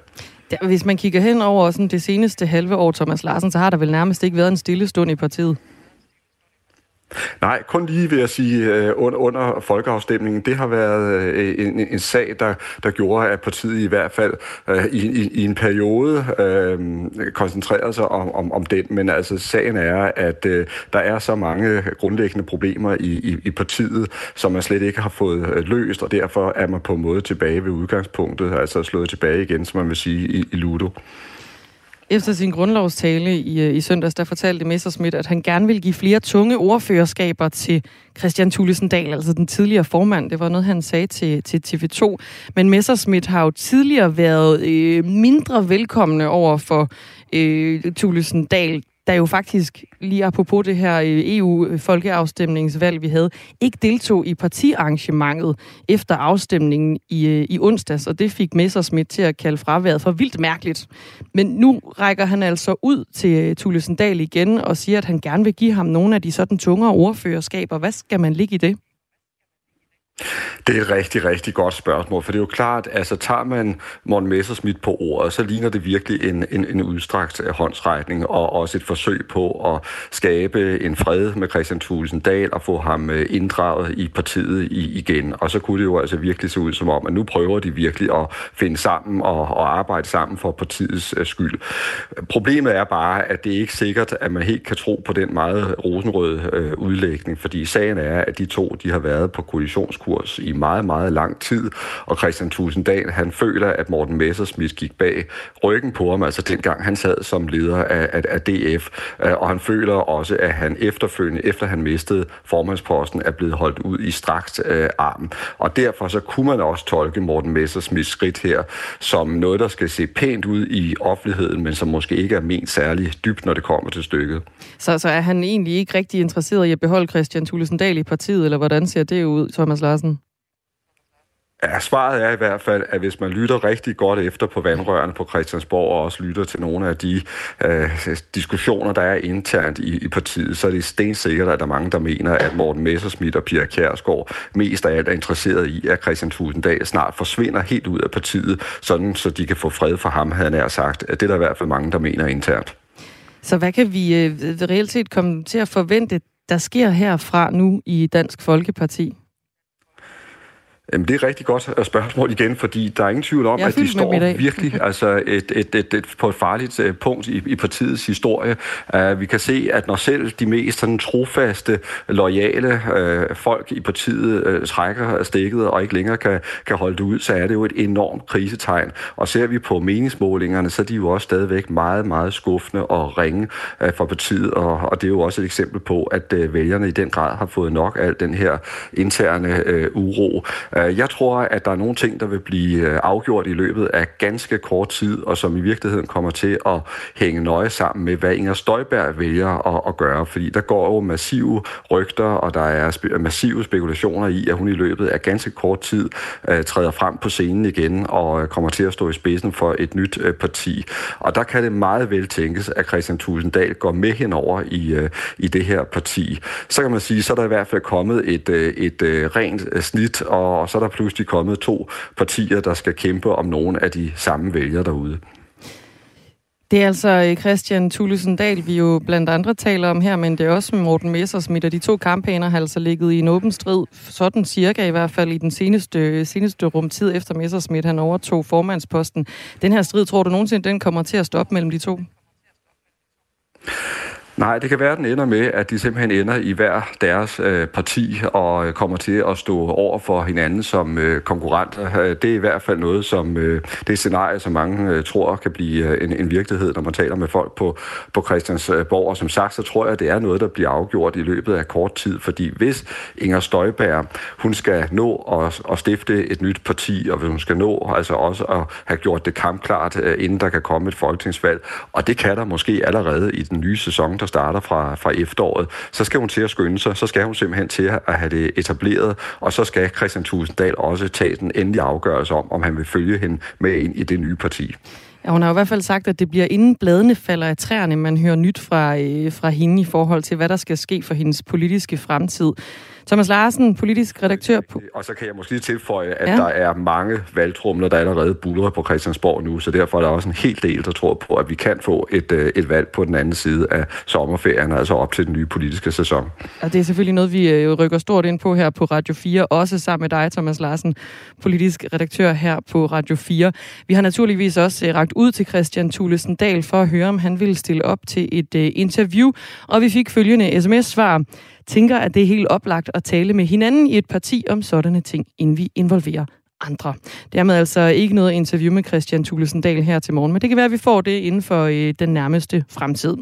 Ja, hvis man kigger hen over sådan det seneste halve år, Thomas Larsen, så har der vel nærmest ikke været en stille stund i partiet. Nej, kun lige vil jeg sige, øh, under, under folkeafstemningen, det har været øh, en, en sag, der, der gjorde, at partiet i hvert fald øh, i, i, i en periode øh, koncentrerede sig om, om, om den. Men altså, sagen er, at øh, der er så mange grundlæggende problemer i, i, i partiet, som man slet ikke har fået øh, løst, og derfor er man på en måde tilbage ved udgangspunktet, altså slået tilbage igen, som man vil sige, i, i Ludo. Efter sin grundlovstale i, øh, i søndags, der fortalte Messersmith, at han gerne vil give flere tunge ordførerskaber til Christian Thulesen Dahl, altså den tidligere formand. Det var noget, han sagde til, til TV2. Men Messersmith har jo tidligere været øh, mindre velkomne over for øh, Thulesen Dahl, der jo faktisk, lige apropos det her øh, EU-folkeafstemningsvalg, vi havde, ikke deltog i partiarrangementet efter afstemningen i, øh, i onsdags, og det fik Messersmith til at kalde fraværet for vildt mærkeligt. Men nu rækker han altså ud til øh, Thulesen Dahl igen og siger, at han gerne vil give ham nogle af de sådan tungere ordførerskaber. Hvad skal man ligge i det? Det er et rigtig, rigtig godt spørgsmål, for det er jo klart, altså tager man Morten Messersmith på ordet, så ligner det virkelig en, en, en udstrakt øh, håndsrækning og også et forsøg på at skabe en fred med Christian Thulesen Dahl og få ham øh, inddraget i partiet i, igen. Og så kunne det jo altså virkelig se ud som om, at nu prøver de virkelig at finde sammen og, og arbejde sammen for partiets øh, skyld. Problemet er bare, at det er ikke sikkert, at man helt kan tro på den meget rosenrøde øh, udlægning, fordi sagen er, at de to de har været på koalitions kurs i meget, meget lang tid, og Christian Tusinddal, han føler, at Morten Messersmith gik bag ryggen på ham, altså dengang han sad som leder af, af, af DF, øh, og han føler også, at han efterfølgende, efter han mistede formandsposten, er blevet holdt ud i straks øh, arm. Og derfor så kunne man også tolke Morten Messersmiths skridt her som noget, der skal se pænt ud i offentligheden, men som måske ikke er ment særlig dybt, når det kommer til stykket. Så, så er han egentlig ikke rigtig interesseret i at beholde Christian Thulesen Dahl i partiet, eller hvordan ser det ud, Thomas Larsen? Ja, svaret er i hvert fald, at hvis man lytter rigtig godt efter på vandrørene på Christiansborg, og også lytter til nogle af de øh, diskussioner, der er internt i, i partiet, så er det stensikkert, at der er mange, der mener, at Morten Messersmith og Pia Kjærsgaard mest af alt er interesseret i, at Christian Tusinddal snart forsvinder helt ud af partiet, sådan så de kan få fred for ham, havde han sagt. Det er der i hvert fald mange, der mener internt. Så hvad kan vi øh, reelt set komme til at forvente, der sker herfra nu i Dansk Folkeparti? Jamen, det er rigtig godt øh, spørgsmål igen, fordi der er ingen tvivl om, at de står virkelig <laughs> altså et, et, et, et, på et farligt uh, punkt i, i partiets historie. Uh, vi kan se, at når selv de mest sådan, trofaste, lojale uh, folk i partiet uh, trækker stikket og ikke længere kan, kan holde det ud, så er det jo et enormt krisetegn. Og ser vi på meningsmålingerne, så er de jo også stadigvæk meget, meget skuffende og ringe uh, for partiet, og, og det er jo også et eksempel på, at uh, vælgerne i den grad har fået nok af den her interne uh, uro. Øh, jeg tror, at der er nogle ting, der vil blive øh, afgjort i løbet af ganske kort tid, og som i virkeligheden kommer til at hænge nøje sammen med, hvad Inger Støjberg vælger at, at gøre. Fordi der går jo massive rygter, og der er spe- massive spekulationer i, at hun i løbet af ganske kort tid uh, træder frem på scenen igen og kommer til at stå i spidsen for et nyt uh, parti. Og der kan det meget vel tænkes, at Christian Tulsendal går med henover i, uh, i det her parti. Så kan man sige, så er der i hvert fald kommet et, uh, et uh, rent snit, og så er der pludselig kommet to partier, der skal kæmpe om nogle af de samme vælgere derude. Det er altså øh, Christian Thulesen Dahl, vi jo blandt andre taler om her, men det er også med Morten Messersmith, og de to kampagner har altså ligget i en åben strid, sådan cirka i hvert fald i den seneste, øh, seneste rumtid efter Messersmith, han overtog formandsposten. Den her strid, tror du nogensinde, den kommer til at stoppe mellem de to? Nej, det kan være, at den ender med, at de simpelthen ender i hver deres øh, parti og øh, kommer til at stå over for hinanden som øh, konkurrenter. Øh, det er i hvert fald noget, som øh, det er scenarie, som mange øh, tror kan blive øh, en, en virkelighed, når man taler med folk på, på Christiansborg. Og som sagt, så tror jeg, at det er noget, der bliver afgjort i løbet af kort tid, fordi hvis Inger Støjberg, hun skal nå at, at stifte et nyt parti, og hvis hun skal nå altså også at have gjort det kampklart, øh, inden der kan komme et folketingsvalg, og det kan der måske allerede i den nye sæson, der starter fra, fra efteråret, så skal hun til at skynde sig, så skal hun simpelthen til at have det etableret, og så skal Christian Tusinddal også tage den endelige afgørelse om, om han vil følge hende med ind i det nye parti. Ja, hun har i hvert fald sagt, at det bliver inden bladene falder af træerne, man hører nyt fra, øh, fra hende i forhold til, hvad der skal ske for hendes politiske fremtid. Thomas Larsen, politisk redaktør på... Og så kan jeg måske tilføje, at ja. der er mange valgtrumler, der allerede bulrer på Christiansborg nu, så derfor er der også en hel del, der tror på, at vi kan få et, øh, et valg på den anden side af sommerferien, altså op til den nye politiske sæson. Og det er selvfølgelig noget, vi øh, rykker stort ind på her på Radio 4, også sammen med dig, Thomas Larsen, politisk redaktør her på Radio 4. Vi har naturligvis også øh, ragt ud til Christian Thulesen Dahl for at høre, om han ville stille op til et interview, og vi fik følgende sms-svar tænker, at det er helt oplagt at tale med hinanden i et parti om sådanne ting, inden vi involverer andre. Dermed altså ikke noget interview med Christian Thulesen Dahl her til morgen, men det kan være, at vi får det inden for øh, den nærmeste fremtid.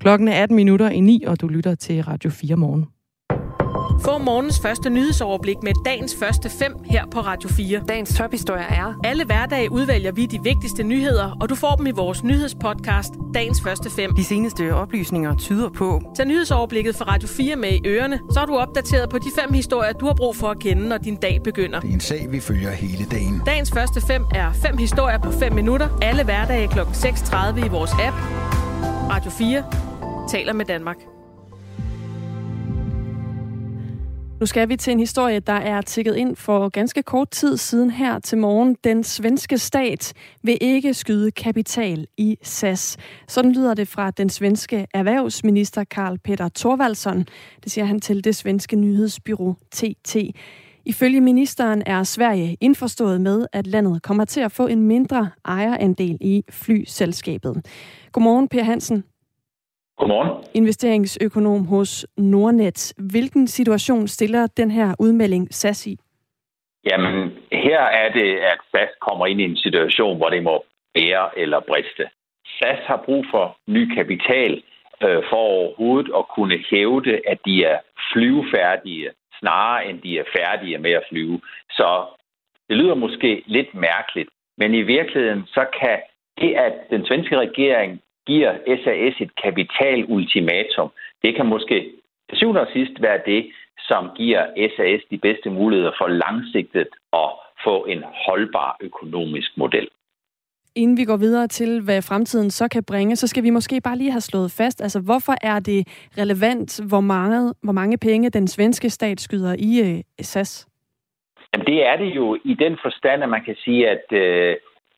Klokken er 18 minutter i 9, og du lytter til Radio 4 morgen. Få morgens første nyhedsoverblik med dagens første fem her på Radio 4. Dagens tophistorie er... Alle hverdage udvælger vi de vigtigste nyheder, og du får dem i vores nyhedspodcast, dagens første fem. De seneste oplysninger tyder på... Tag nyhedsoverblikket fra Radio 4 med i ørerne, så er du opdateret på de fem historier, du har brug for at kende, når din dag begynder. Det er en sag, vi følger hele dagen. Dagens første fem er fem historier på 5 minutter. Alle hverdage kl. 6.30 i vores app. Radio 4 taler med Danmark. Nu skal vi til en historie, der er tikket ind for ganske kort tid siden her til morgen. Den svenske stat vil ikke skyde kapital i SAS. Sådan lyder det fra den svenske erhvervsminister Karl Peter Thorvaldsson. Det siger han til det svenske nyhedsbyrå TT. Ifølge ministeren er Sverige indforstået med, at landet kommer til at få en mindre ejerandel i flyselskabet. Godmorgen, Per Hansen. Godmorgen. Investeringsøkonom hos Nordnet. Hvilken situation stiller den her udmelding SAS i? Jamen, her er det, at SAS kommer ind i en situation, hvor det må bære eller briste. SAS har brug for ny kapital øh, for overhovedet at kunne hævde, at de er flyvefærdige, snarere end de er færdige med at flyve. Så det lyder måske lidt mærkeligt, men i virkeligheden så kan det, at den svenske regering giver SAS et kapitalultimatum. Det kan måske til syvende og sidst være det, som giver SAS de bedste muligheder for langsigtet at få en holdbar økonomisk model. Inden vi går videre til, hvad fremtiden så kan bringe, så skal vi måske bare lige have slået fast, altså hvorfor er det relevant, hvor mange, hvor mange penge den svenske stat skyder i SAS? Jamen, det er det jo i den forstand, at man kan sige, at øh,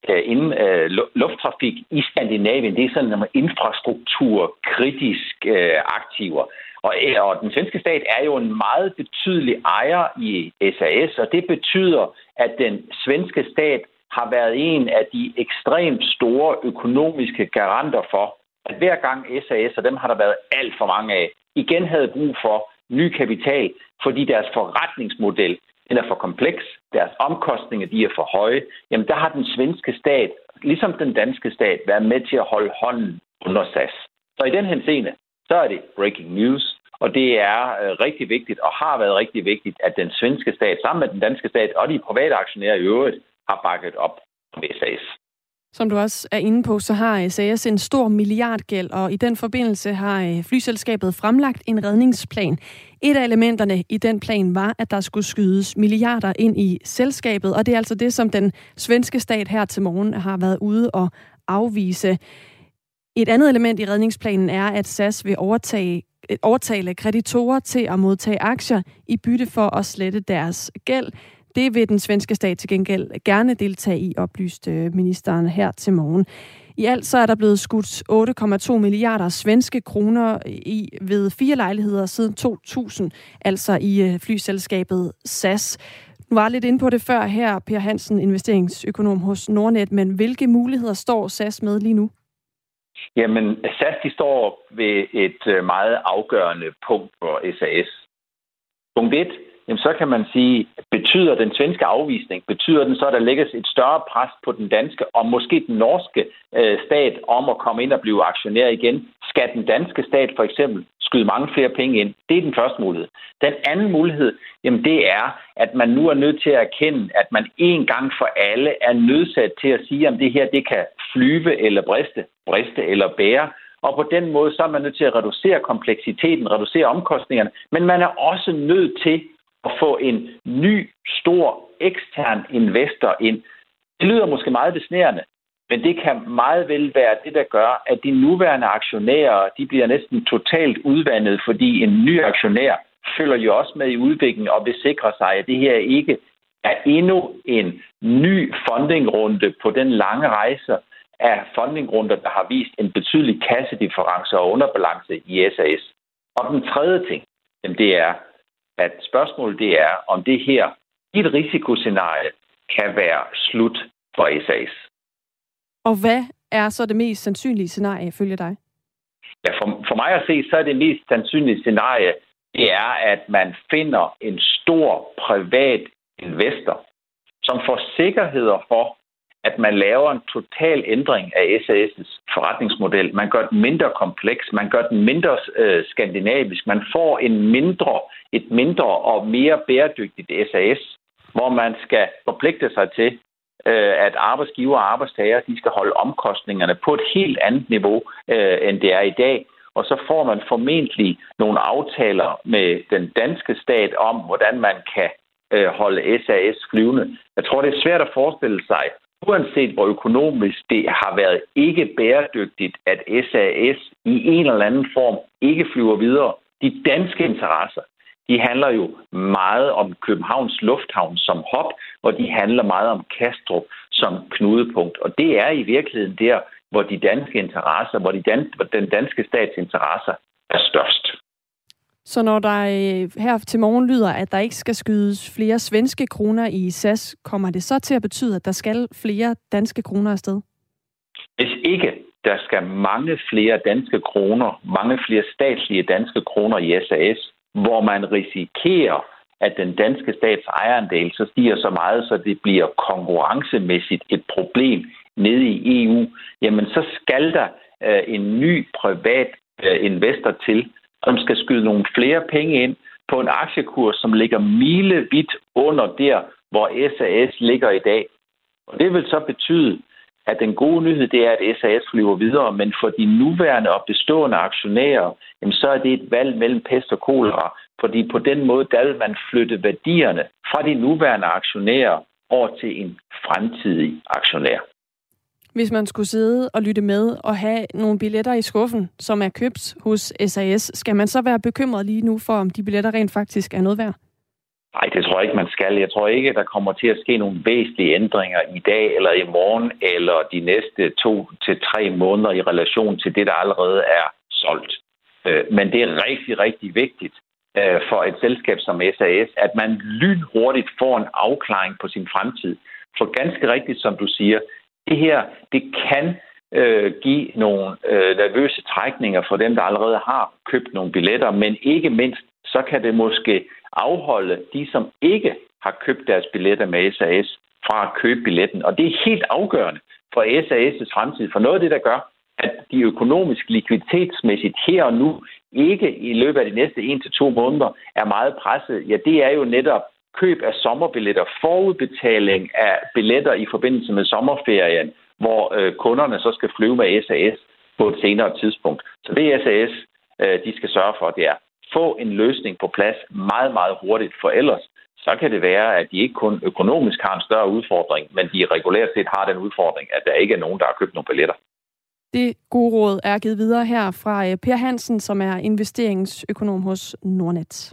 Øh, inden, øh, lufttrafik i Skandinavien, det er sådan nogle infrastrukturkritisk øh, aktiver. Og, øh, og den svenske stat er jo en meget betydelig ejer i SAS, og det betyder, at den svenske stat har været en af de ekstremt store økonomiske garanter for, at hver gang SAS, og dem har der været alt for mange af, igen havde brug for ny kapital, fordi deres forretningsmodel den er for kompleks, deres omkostninger de er for høje, jamen der har den svenske stat, ligesom den danske stat, været med til at holde hånden under SAS. Så i den henseende, så er det breaking news, og det er øh, rigtig vigtigt, og har været rigtig vigtigt, at den svenske stat, sammen med den danske stat og de private aktionærer i øvrigt, har bakket op om SAS. Som du også er inde på, så har øh, SAS en stor milliardgæld, og i den forbindelse har øh, flyselskabet fremlagt en redningsplan. Et af elementerne i den plan var, at der skulle skydes milliarder ind i selskabet, og det er altså det, som den svenske stat her til morgen har været ude og afvise. Et andet element i redningsplanen er, at SAS vil overtage øh, overtale kreditorer til at modtage aktier i bytte for at slette deres gæld. Det vil den svenske stat til gengæld gerne deltage i, oplyste øh, ministeren her til morgen. I alt så er der blevet skudt 8,2 milliarder svenske kroner i ved fire lejligheder siden 2000, altså i øh, flyselskabet SAS. Nu var jeg lidt inde på det før her, Per Hansen, investeringsøkonom hos Nordnet, men hvilke muligheder står SAS med lige nu? Jamen, SAS de står ved et øh, meget afgørende punkt for SAS. Punkt 1, jamen så kan man sige, betyder den svenske afvisning, betyder den så, at der lægges et større pres på den danske og måske den norske øh, stat om at komme ind og blive aktionær igen? Skal den danske stat for eksempel skyde mange flere penge ind? Det er den første mulighed. Den anden mulighed, jamen det er, at man nu er nødt til at erkende, at man en gang for alle er nødsat til at sige, om det her det kan flyve eller briste, briste eller bære. Og på den måde, så er man nødt til at reducere kompleksiteten, reducere omkostningerne, men man er også nødt til at få en ny, stor, ekstern investor ind. Det lyder måske meget besnærende, men det kan meget vel være det, der gør, at de nuværende aktionærer, de bliver næsten totalt udvandet, fordi en ny aktionær følger jo også med i udviklingen og vil sikre sig, at det her ikke er endnu en ny fundingrunde på den lange rejse af fundingrunder, der har vist en betydelig kassedifference og underbalance i SAS. Og den tredje ting, det er, at spørgsmålet det er, om det her i et risikoscenarie kan være slut for SAS. Og hvad er så det mest sandsynlige scenarie ifølge dig? Ja, for, for mig at se, så er det mest sandsynlige scenarie, det er, at man finder en stor privat investor, som får sikkerheder for, at man laver en total ændring af SAS' forretningsmodel. Man gør den mindre kompleks, man gør den mindre øh, skandinavisk, man får en mindre, et mindre og mere bæredygtigt SAS, hvor man skal forpligte sig til, øh, at arbejdsgiver og arbejdstager de skal holde omkostningerne på et helt andet niveau, øh, end det er i dag. Og så får man formentlig nogle aftaler med den danske stat om, hvordan man kan øh, holde SAS flyvende. Jeg tror, det er svært at forestille sig, uanset hvor økonomisk det har været ikke bæredygtigt, at SAS i en eller anden form ikke flyver videre. De danske interesser, de handler jo meget om Københavns Lufthavn som hop, og de handler meget om Kastrup som knudepunkt. Og det er i virkeligheden der, hvor de danske interesser, hvor, de dan- hvor den danske stats interesser er størst. Så når der øh, her til morgen lyder, at der ikke skal skydes flere svenske kroner i SAS, kommer det så til at betyde, at der skal flere danske kroner afsted? Hvis ikke der skal mange flere danske kroner, mange flere statslige danske kroner i SAS, hvor man risikerer, at den danske stats ejerandel så stiger så meget, så det bliver konkurrencemæssigt et problem nede i EU, jamen så skal der øh, en ny privat øh, investor til, som skal skyde nogle flere penge ind på en aktiekurs, som ligger milevidt under der, hvor SAS ligger i dag. Og det vil så betyde, at den gode nyhed det er, at SAS flyver videre, men for de nuværende og bestående aktionærer, jamen så er det et valg mellem pest og kolera, fordi på den måde, der vil man flytte værdierne fra de nuværende aktionærer over til en fremtidig aktionær. Hvis man skulle sidde og lytte med og have nogle billetter i skuffen, som er købt hos SAS, skal man så være bekymret lige nu for, om de billetter rent faktisk er noget værd? Nej, det tror jeg ikke, man skal. Jeg tror ikke, der kommer til at ske nogle væsentlige ændringer i dag eller i morgen eller de næste to til tre måneder i relation til det, der allerede er solgt. Øh, men det er rigtig, rigtig vigtigt øh, for et selskab som SAS, at man lynhurtigt får en afklaring på sin fremtid. For ganske rigtigt, som du siger, det her, det kan øh, give nogle øh, nervøse trækninger for dem, der allerede har købt nogle billetter, men ikke mindst, så kan det måske afholde de, som ikke har købt deres billetter med SAS, fra at købe billetten. Og det er helt afgørende for SAS' fremtid. For noget af det, der gør, at de økonomisk likviditetsmæssigt her og nu ikke i løbet af de næste 1-2 måneder er meget presset, ja, det er jo netop køb af sommerbilletter, forudbetaling af billetter i forbindelse med sommerferien, hvor øh, kunderne så skal flyve med SAS på et senere tidspunkt. Så det SAS, øh, de skal sørge for, det er få en løsning på plads meget, meget hurtigt, for ellers så kan det være, at de ikke kun økonomisk har en større udfordring, men de regulært set har den udfordring, at der ikke er nogen, der har købt nogle billetter. Det gode råd er givet videre her fra øh, Per Hansen, som er investeringsøkonom hos Nordnet.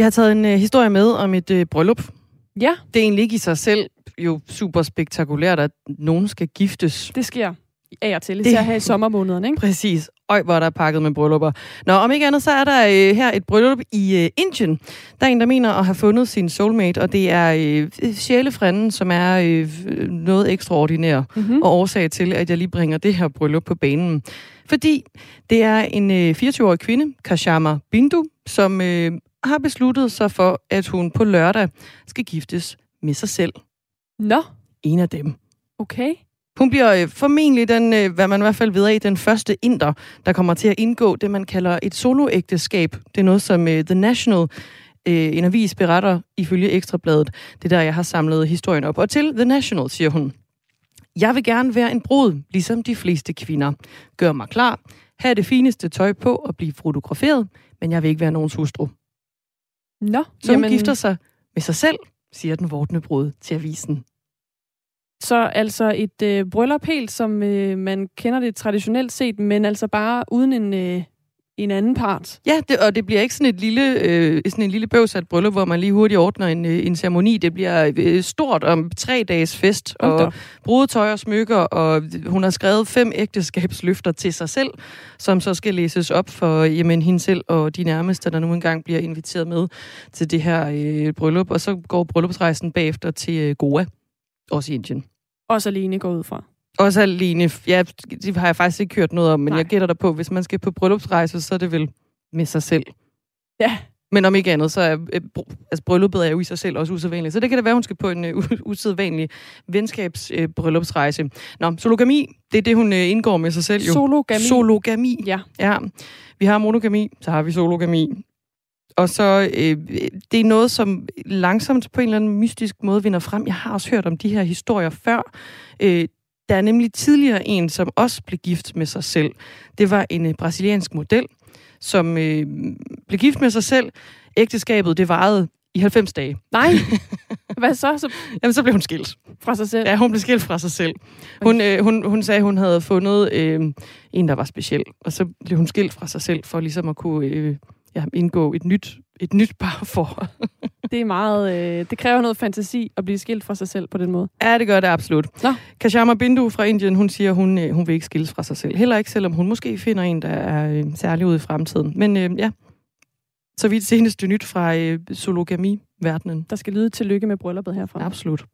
Jeg har taget en uh, historie med om et uh, bryllup. Ja. Det er egentlig ikke i sig selv jo super spektakulært, at nogen skal giftes. Det sker af og til, især her i sommermånederne, ikke? Præcis. Øj, hvor er der pakket med bryllupper. Nå, om ikke andet, så er der øh, her et bryllup i øh, Indien. Der er en, der mener at have fundet sin soulmate, og det er øh, sjælefrenden, som er øh, noget ekstraordinær, mm-hmm. og årsag til, at jeg lige bringer det her bryllup på banen. Fordi det er en øh, 24-årig kvinde, Kashama Bindu, som øh, har besluttet sig for, at hun på lørdag skal giftes med sig selv. Nå. En af dem. Okay. Hun bliver øh, formentlig den, øh, hvad man i hvert fald ved af, den første inder, der kommer til at indgå det, man kalder et soloægteskab. Det er noget, som øh, The National, øh, en avis, beretter ifølge Ekstrabladet. Det er der, jeg har samlet historien op. Og til The National siger hun, jeg vil gerne være en brud, ligesom de fleste kvinder. Gør mig klar, have det fineste tøj på og blive fotograferet, men jeg vil ikke være nogens hustru. Nå, Så hun gifter sig med sig selv, siger den vortende brud til avisen. Så altså et øh, bryllup helt, som øh, man kender det traditionelt set, men altså bare uden en, øh, en anden part. Ja, det, og det bliver ikke sådan et lille, øh, sådan en lille bøvsat bryllup, hvor man lige hurtigt ordner en, øh, en ceremoni. Det bliver øh, stort om tre dages fest, og brudetøj og smykker, og hun har skrevet fem ægteskabsløfter til sig selv, som så skal læses op for jamen, hende selv og de nærmeste, der nu engang bliver inviteret med til det her øh, bryllup. Og så går bryllupsrejsen bagefter til øh, Goa, også i Indien. Også alene går ud fra. Også alene. Ja, det har jeg faktisk ikke hørt noget om, men Nej. jeg gætter der på, hvis man skal på bryllupsrejse, så er det vel med sig selv. Ja. Men om ikke andet, så er øh, altså, brylluppet er jo i sig selv også usædvanligt. Så det kan det være, hun skal på en uh, usædvanlig venskabsbryllupsrejse. Uh, Nå, sologami, det er det, hun uh, indgår med sig selv jo. Sologami. Sologami. Ja. Ja. Vi har monogami, så har vi sologami. Og så, øh, det er noget, som langsomt på en eller anden mystisk måde vinder frem. Jeg har også hørt om de her historier før. Øh, der er nemlig tidligere en, som også blev gift med sig selv. Det var en øh, brasiliansk model, som øh, blev gift med sig selv. Ægteskabet, det varede i 90 dage. Nej. <laughs> Hvad så? så? Jamen, så blev hun skilt. Fra sig selv? Ja, hun blev skilt fra sig selv. Hun, øh, hun, hun sagde, hun havde fundet øh, en, der var speciel, og så blev hun skilt fra sig selv, for ligesom at kunne øh, ja, indgå et nyt, et nyt parforhold. <laughs> det er meget... Øh, det kræver noget fantasi at blive skilt fra sig selv på den måde. Ja, det gør det absolut. Nå. Kashama Bindu fra Indien, hun siger, hun, øh, hun vil ikke skilles fra sig selv. Heller ikke, selvom hun måske finder en, der er øh, særlig ude i fremtiden. Men øh, ja, så vidt seneste nyt fra øh, sologami-verdenen. Der skal lyde til lykke med brylluppet herfra. Absolut.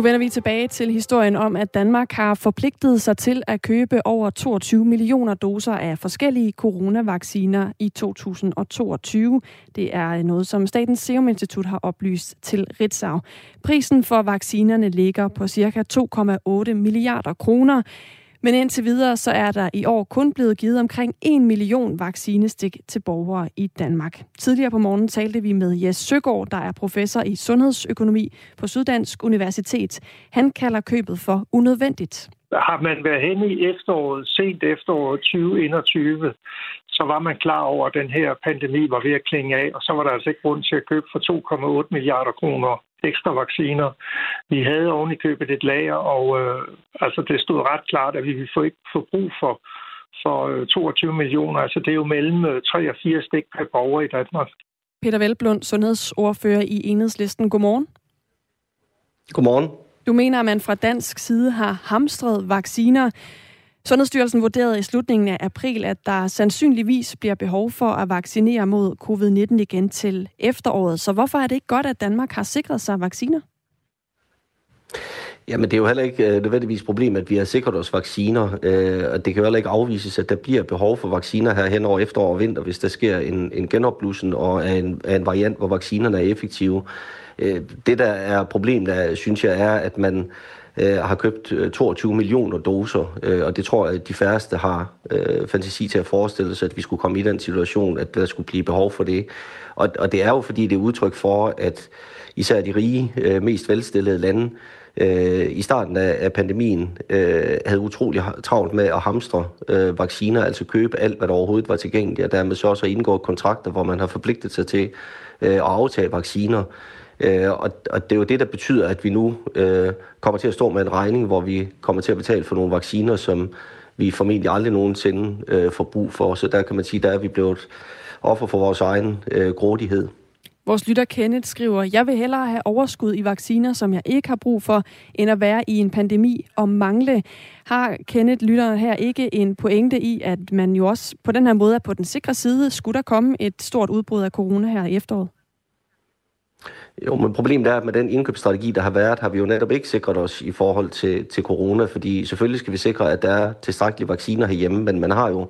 Nu vender vi tilbage til historien om, at Danmark har forpligtet sig til at købe over 22 millioner doser af forskellige coronavacciner i 2022. Det er noget, som Statens Serum Institut har oplyst til Ritzau. Prisen for vaccinerne ligger på ca. 2,8 milliarder kroner. Men indtil videre så er der i år kun blevet givet omkring 1 million vaccinestik til borgere i Danmark. Tidligere på morgen talte vi med Jes Søgaard, der er professor i sundhedsøkonomi på Syddansk Universitet. Han kalder købet for unødvendigt. Har man været henne i efteråret, sent efteråret 2021, så var man klar over, at den her pandemi var ved at klinge af, og så var der altså ikke grund til at købe for 2,8 milliarder kroner ekstra vacciner. Vi havde oven i købet et lager, og øh, altså det stod ret klart, at vi ville få ikke få brug for, for øh, 22 millioner. Altså det er jo mellem øh, 3 og 4 stik per borger i Danmark. Peter Velblund, sundhedsordfører i Enhedslisten. Godmorgen. Godmorgen. Du mener, at man fra dansk side har hamstret vacciner. Sundhedsstyrelsen vurderede i slutningen af april, at der sandsynligvis bliver behov for at vaccinere mod covid-19 igen til efteråret. Så hvorfor er det ikke godt, at Danmark har sikret sig vacciner? Jamen, det er jo heller ikke øh, nødvendigvis problem, at vi har sikret os vacciner, øh, og det kan jo heller ikke afvises, at der bliver behov for vacciner her hen over efterår og vinter, hvis der sker en, en genopblussen og af en, af en variant, hvor vaccinerne er effektive. Øh, det, der er problemet, der, synes jeg, er, at man øh, har købt øh, 22 millioner doser, øh, og det tror jeg, at de færreste har øh, fantasi til at forestille sig, at vi skulle komme i den situation, at der skulle blive behov for det. Og, og det er jo, fordi det er udtryk for, at især de rige, øh, mest velstillede lande, øh, i starten af, af pandemien øh, havde utrolig travlt med at hamstre øh, vacciner, altså købe alt, hvad der overhovedet var tilgængeligt, og dermed så også indgået kontrakter, hvor man har forpligtet sig til øh, at aftage vacciner. Øh, og, og det er jo det, der betyder, at vi nu øh, kommer til at stå med en regning, hvor vi kommer til at betale for nogle vacciner, som vi formentlig aldrig nogensinde øh, får brug for. Så der kan man sige, der er vi blevet offer for vores egen øh, grådighed. Vores lytter Kenneth skriver, jeg vil hellere have overskud i vacciner, som jeg ikke har brug for, end at være i en pandemi og mangle. Har Kenneth lytteren her ikke en pointe i, at man jo også på den her måde er på den sikre side? Skulle der komme et stort udbrud af corona her i efteråret? Jo, men problemet er, at med den indkøbsstrategi, der har været, har vi jo netop ikke sikret os i forhold til, til corona, fordi selvfølgelig skal vi sikre, at der er tilstrækkelige vacciner herhjemme, men man har jo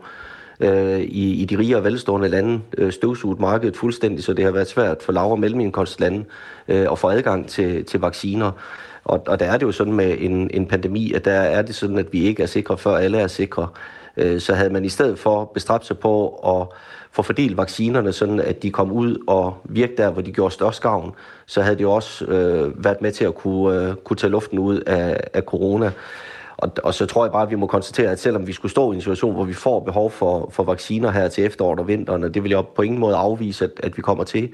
øh, i, i de rige og velstående lande øh, støvsuget markedet fuldstændig, så det har været svært for lav- og mellemindkomstlande øh, at få adgang til, til vacciner. Og, og der er det jo sådan med en, en pandemi, at der er det sådan, at vi ikke er sikre, før alle er sikre. Øh, så havde man i stedet for bestræbt sig på at får fordelt vaccinerne, sådan at de kom ud og virkede der, hvor de gjorde størst gavn, så havde det jo også øh, været med til at kunne, øh, kunne tage luften ud af, af corona. Og, og så tror jeg bare, at vi må konstatere, at selvom vi skulle stå i en situation, hvor vi får behov for, for vacciner her til efteråret og vinteren, og det vil jeg på ingen måde afvise, at, at vi kommer til,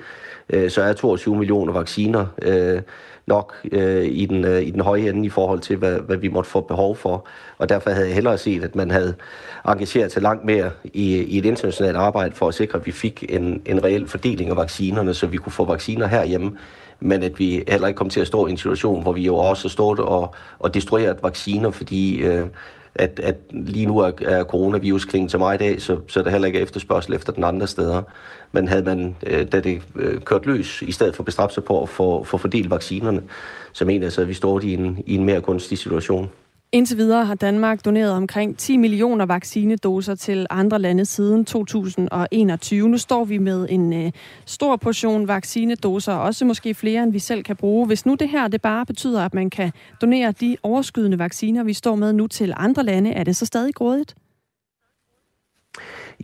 øh, så er 22 millioner vacciner øh, nok øh, i, den, øh, i den høje ende i forhold til, hvad, hvad vi måtte få behov for. Og derfor havde jeg hellere set, at man havde engageret sig langt mere i, i et internationalt arbejde for at sikre, at vi fik en, en reel fordeling af vaccinerne, så vi kunne få vacciner herhjemme, men at vi heller ikke kom til at stå i en situation, hvor vi jo også stod og, og destruerede vacciner, fordi øh, at, at lige nu er, er coronavirus til mig i dag, så, så er der heller ikke efterspørgsel efter den andre steder. Men havde man, øh, da det øh, kørt løs, i stedet for bestræbt sig på at få, få fordelt vaccinerne, så mener jeg så, at vi står i en, i en mere gunstig situation. Indtil videre har Danmark doneret omkring 10 millioner vaccinedoser til andre lande siden 2021. Nu står vi med en øh, stor portion vaccinedoser, også måske flere, end vi selv kan bruge. Hvis nu det her det bare betyder, at man kan donere de overskydende vacciner, vi står med nu til andre lande, er det så stadig grådigt?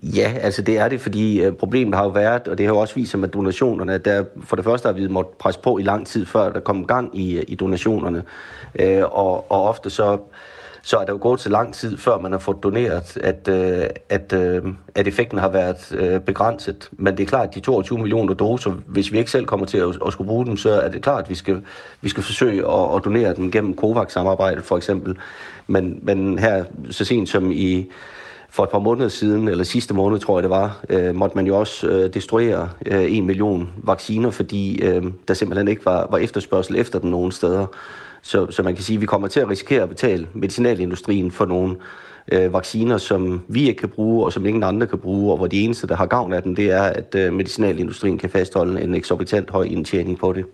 Ja, altså det er det, fordi øh, problemet har jo været, og det har jo også vist sig med donationerne, at der, for det første har vi måttet presse på i lang tid, før der kom gang i, øh, i donationerne. Øh, og, og ofte så, så er der jo gået så lang tid, før man har fået doneret, at, øh, at, øh, at effekten har været øh, begrænset. Men det er klart, at de 22 millioner doser, hvis vi ikke selv kommer til at, at skulle bruge dem, så er det klart, at vi skal, vi skal forsøge at, at donere dem gennem COVAX-samarbejdet for eksempel. Men, men her så sent som i for et par måneder siden, eller sidste måned tror jeg det var, øh, måtte man jo også øh, destruere øh, en million vacciner, fordi øh, der simpelthen ikke var, var efterspørgsel efter dem nogen steder. Så, så man kan sige, at vi kommer til at risikere at betale medicinalindustrien for nogle øh, vacciner, som vi ikke kan bruge, og som ingen andre kan bruge, og hvor de eneste, der har gavn af dem, det er, at øh, medicinalindustrien kan fastholde en eksorbitant høj indtjening på det.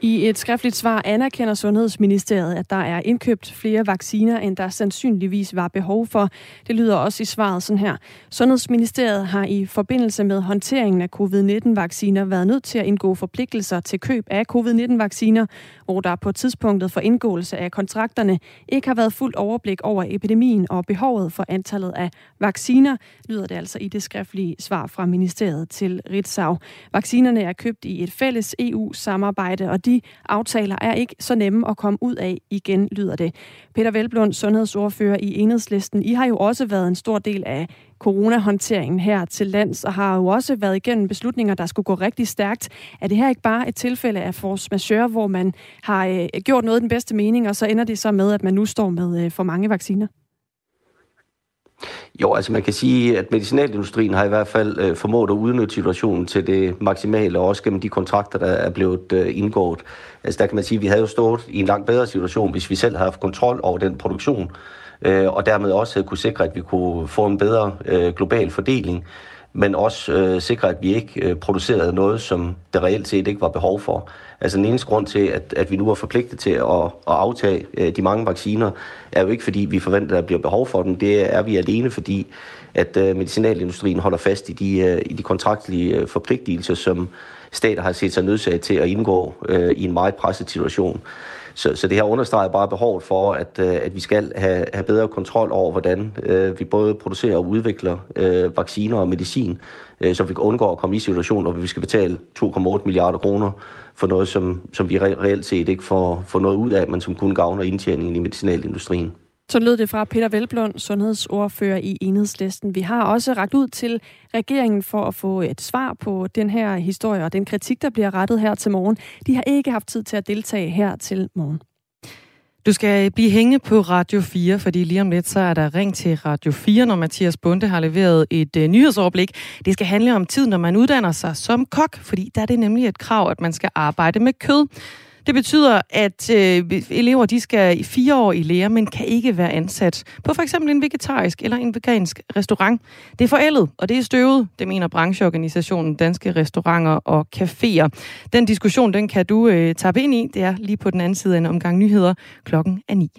I et skriftligt svar anerkender Sundhedsministeriet, at der er indkøbt flere vacciner, end der sandsynligvis var behov for. Det lyder også i svaret sådan her. Sundhedsministeriet har i forbindelse med håndteringen af covid-19-vacciner været nødt til at indgå forpligtelser til køb af covid-19-vacciner, hvor der på tidspunktet for indgåelse af kontrakterne ikke har været fuldt overblik over epidemien og behovet for antallet af vacciner, lyder det altså i det skriftlige svar fra ministeriet til Ritzau. Vaccinerne er købt i et fælles EU-samarbejde, og de aftaler er ikke så nemme at komme ud af igen, lyder det. Peter Velblund, sundhedsordfører i Enhedslisten, I har jo også været en stor del af coronahåndteringen her til lands, og har jo også været igennem beslutninger, der skulle gå rigtig stærkt. Er det her ikke bare et tilfælde af force majeure, hvor man har øh, gjort noget i den bedste mening, og så ender det så med, at man nu står med øh, for mange vacciner? Jo, altså man kan sige, at medicinalindustrien har i hvert fald øh, formået at udnytte situationen til det maksimale, også gennem de kontrakter, der er blevet øh, indgået. Altså der kan man sige, at vi havde jo stået i en langt bedre situation, hvis vi selv havde haft kontrol over den produktion, øh, og dermed også havde kunne sikre, at vi kunne få en bedre øh, global fordeling, men også øh, sikre, at vi ikke øh, producerede noget, som der reelt set ikke var behov for. Altså den eneste grund til, at, at vi nu er forpligtet til at, at aftage øh, de mange vacciner, er jo ikke fordi, vi forventer, at der bliver behov for dem. Det er vi alene, fordi at øh, medicinalindustrien holder fast i de, øh, i de kontraktlige øh, forpligtelser, som stater har set sig nødsaget til at indgå øh, i en meget presset situation. Så, så det her understreger bare behovet for, at, øh, at vi skal have, have bedre kontrol over, hvordan øh, vi både producerer og udvikler øh, vacciner og medicin, øh, så vi kan undgå at komme i situationer, hvor vi skal betale 2,8 milliarder kroner for noget, som, som vi reelt set ikke får, får noget ud af, men som kun gavner indtjeningen i medicinalindustrien. Så lød det fra Peter Velblund, sundhedsordfører i Enhedslisten. Vi har også ragt ud til regeringen for at få et svar på den her historie og den kritik, der bliver rettet her til morgen. De har ikke haft tid til at deltage her til morgen. Du skal blive hænge på Radio 4, fordi lige om lidt så er der ring til Radio 4, når Mathias Bunde har leveret et uh, nyhedsoverblik. Det skal handle om tid, når man uddanner sig som kok, fordi der er det nemlig et krav, at man skal arbejde med kød. Det betyder, at øh, elever de skal i fire år i lære, men kan ikke være ansat på for eksempel en vegetarisk eller en vegansk restaurant. Det er forældet, og det er støvet, det mener brancheorganisationen Danske Restauranter og Caféer. Den diskussion, den kan du øh, tabe ind i. Det er lige på den anden side af en omgang nyheder klokken er 9.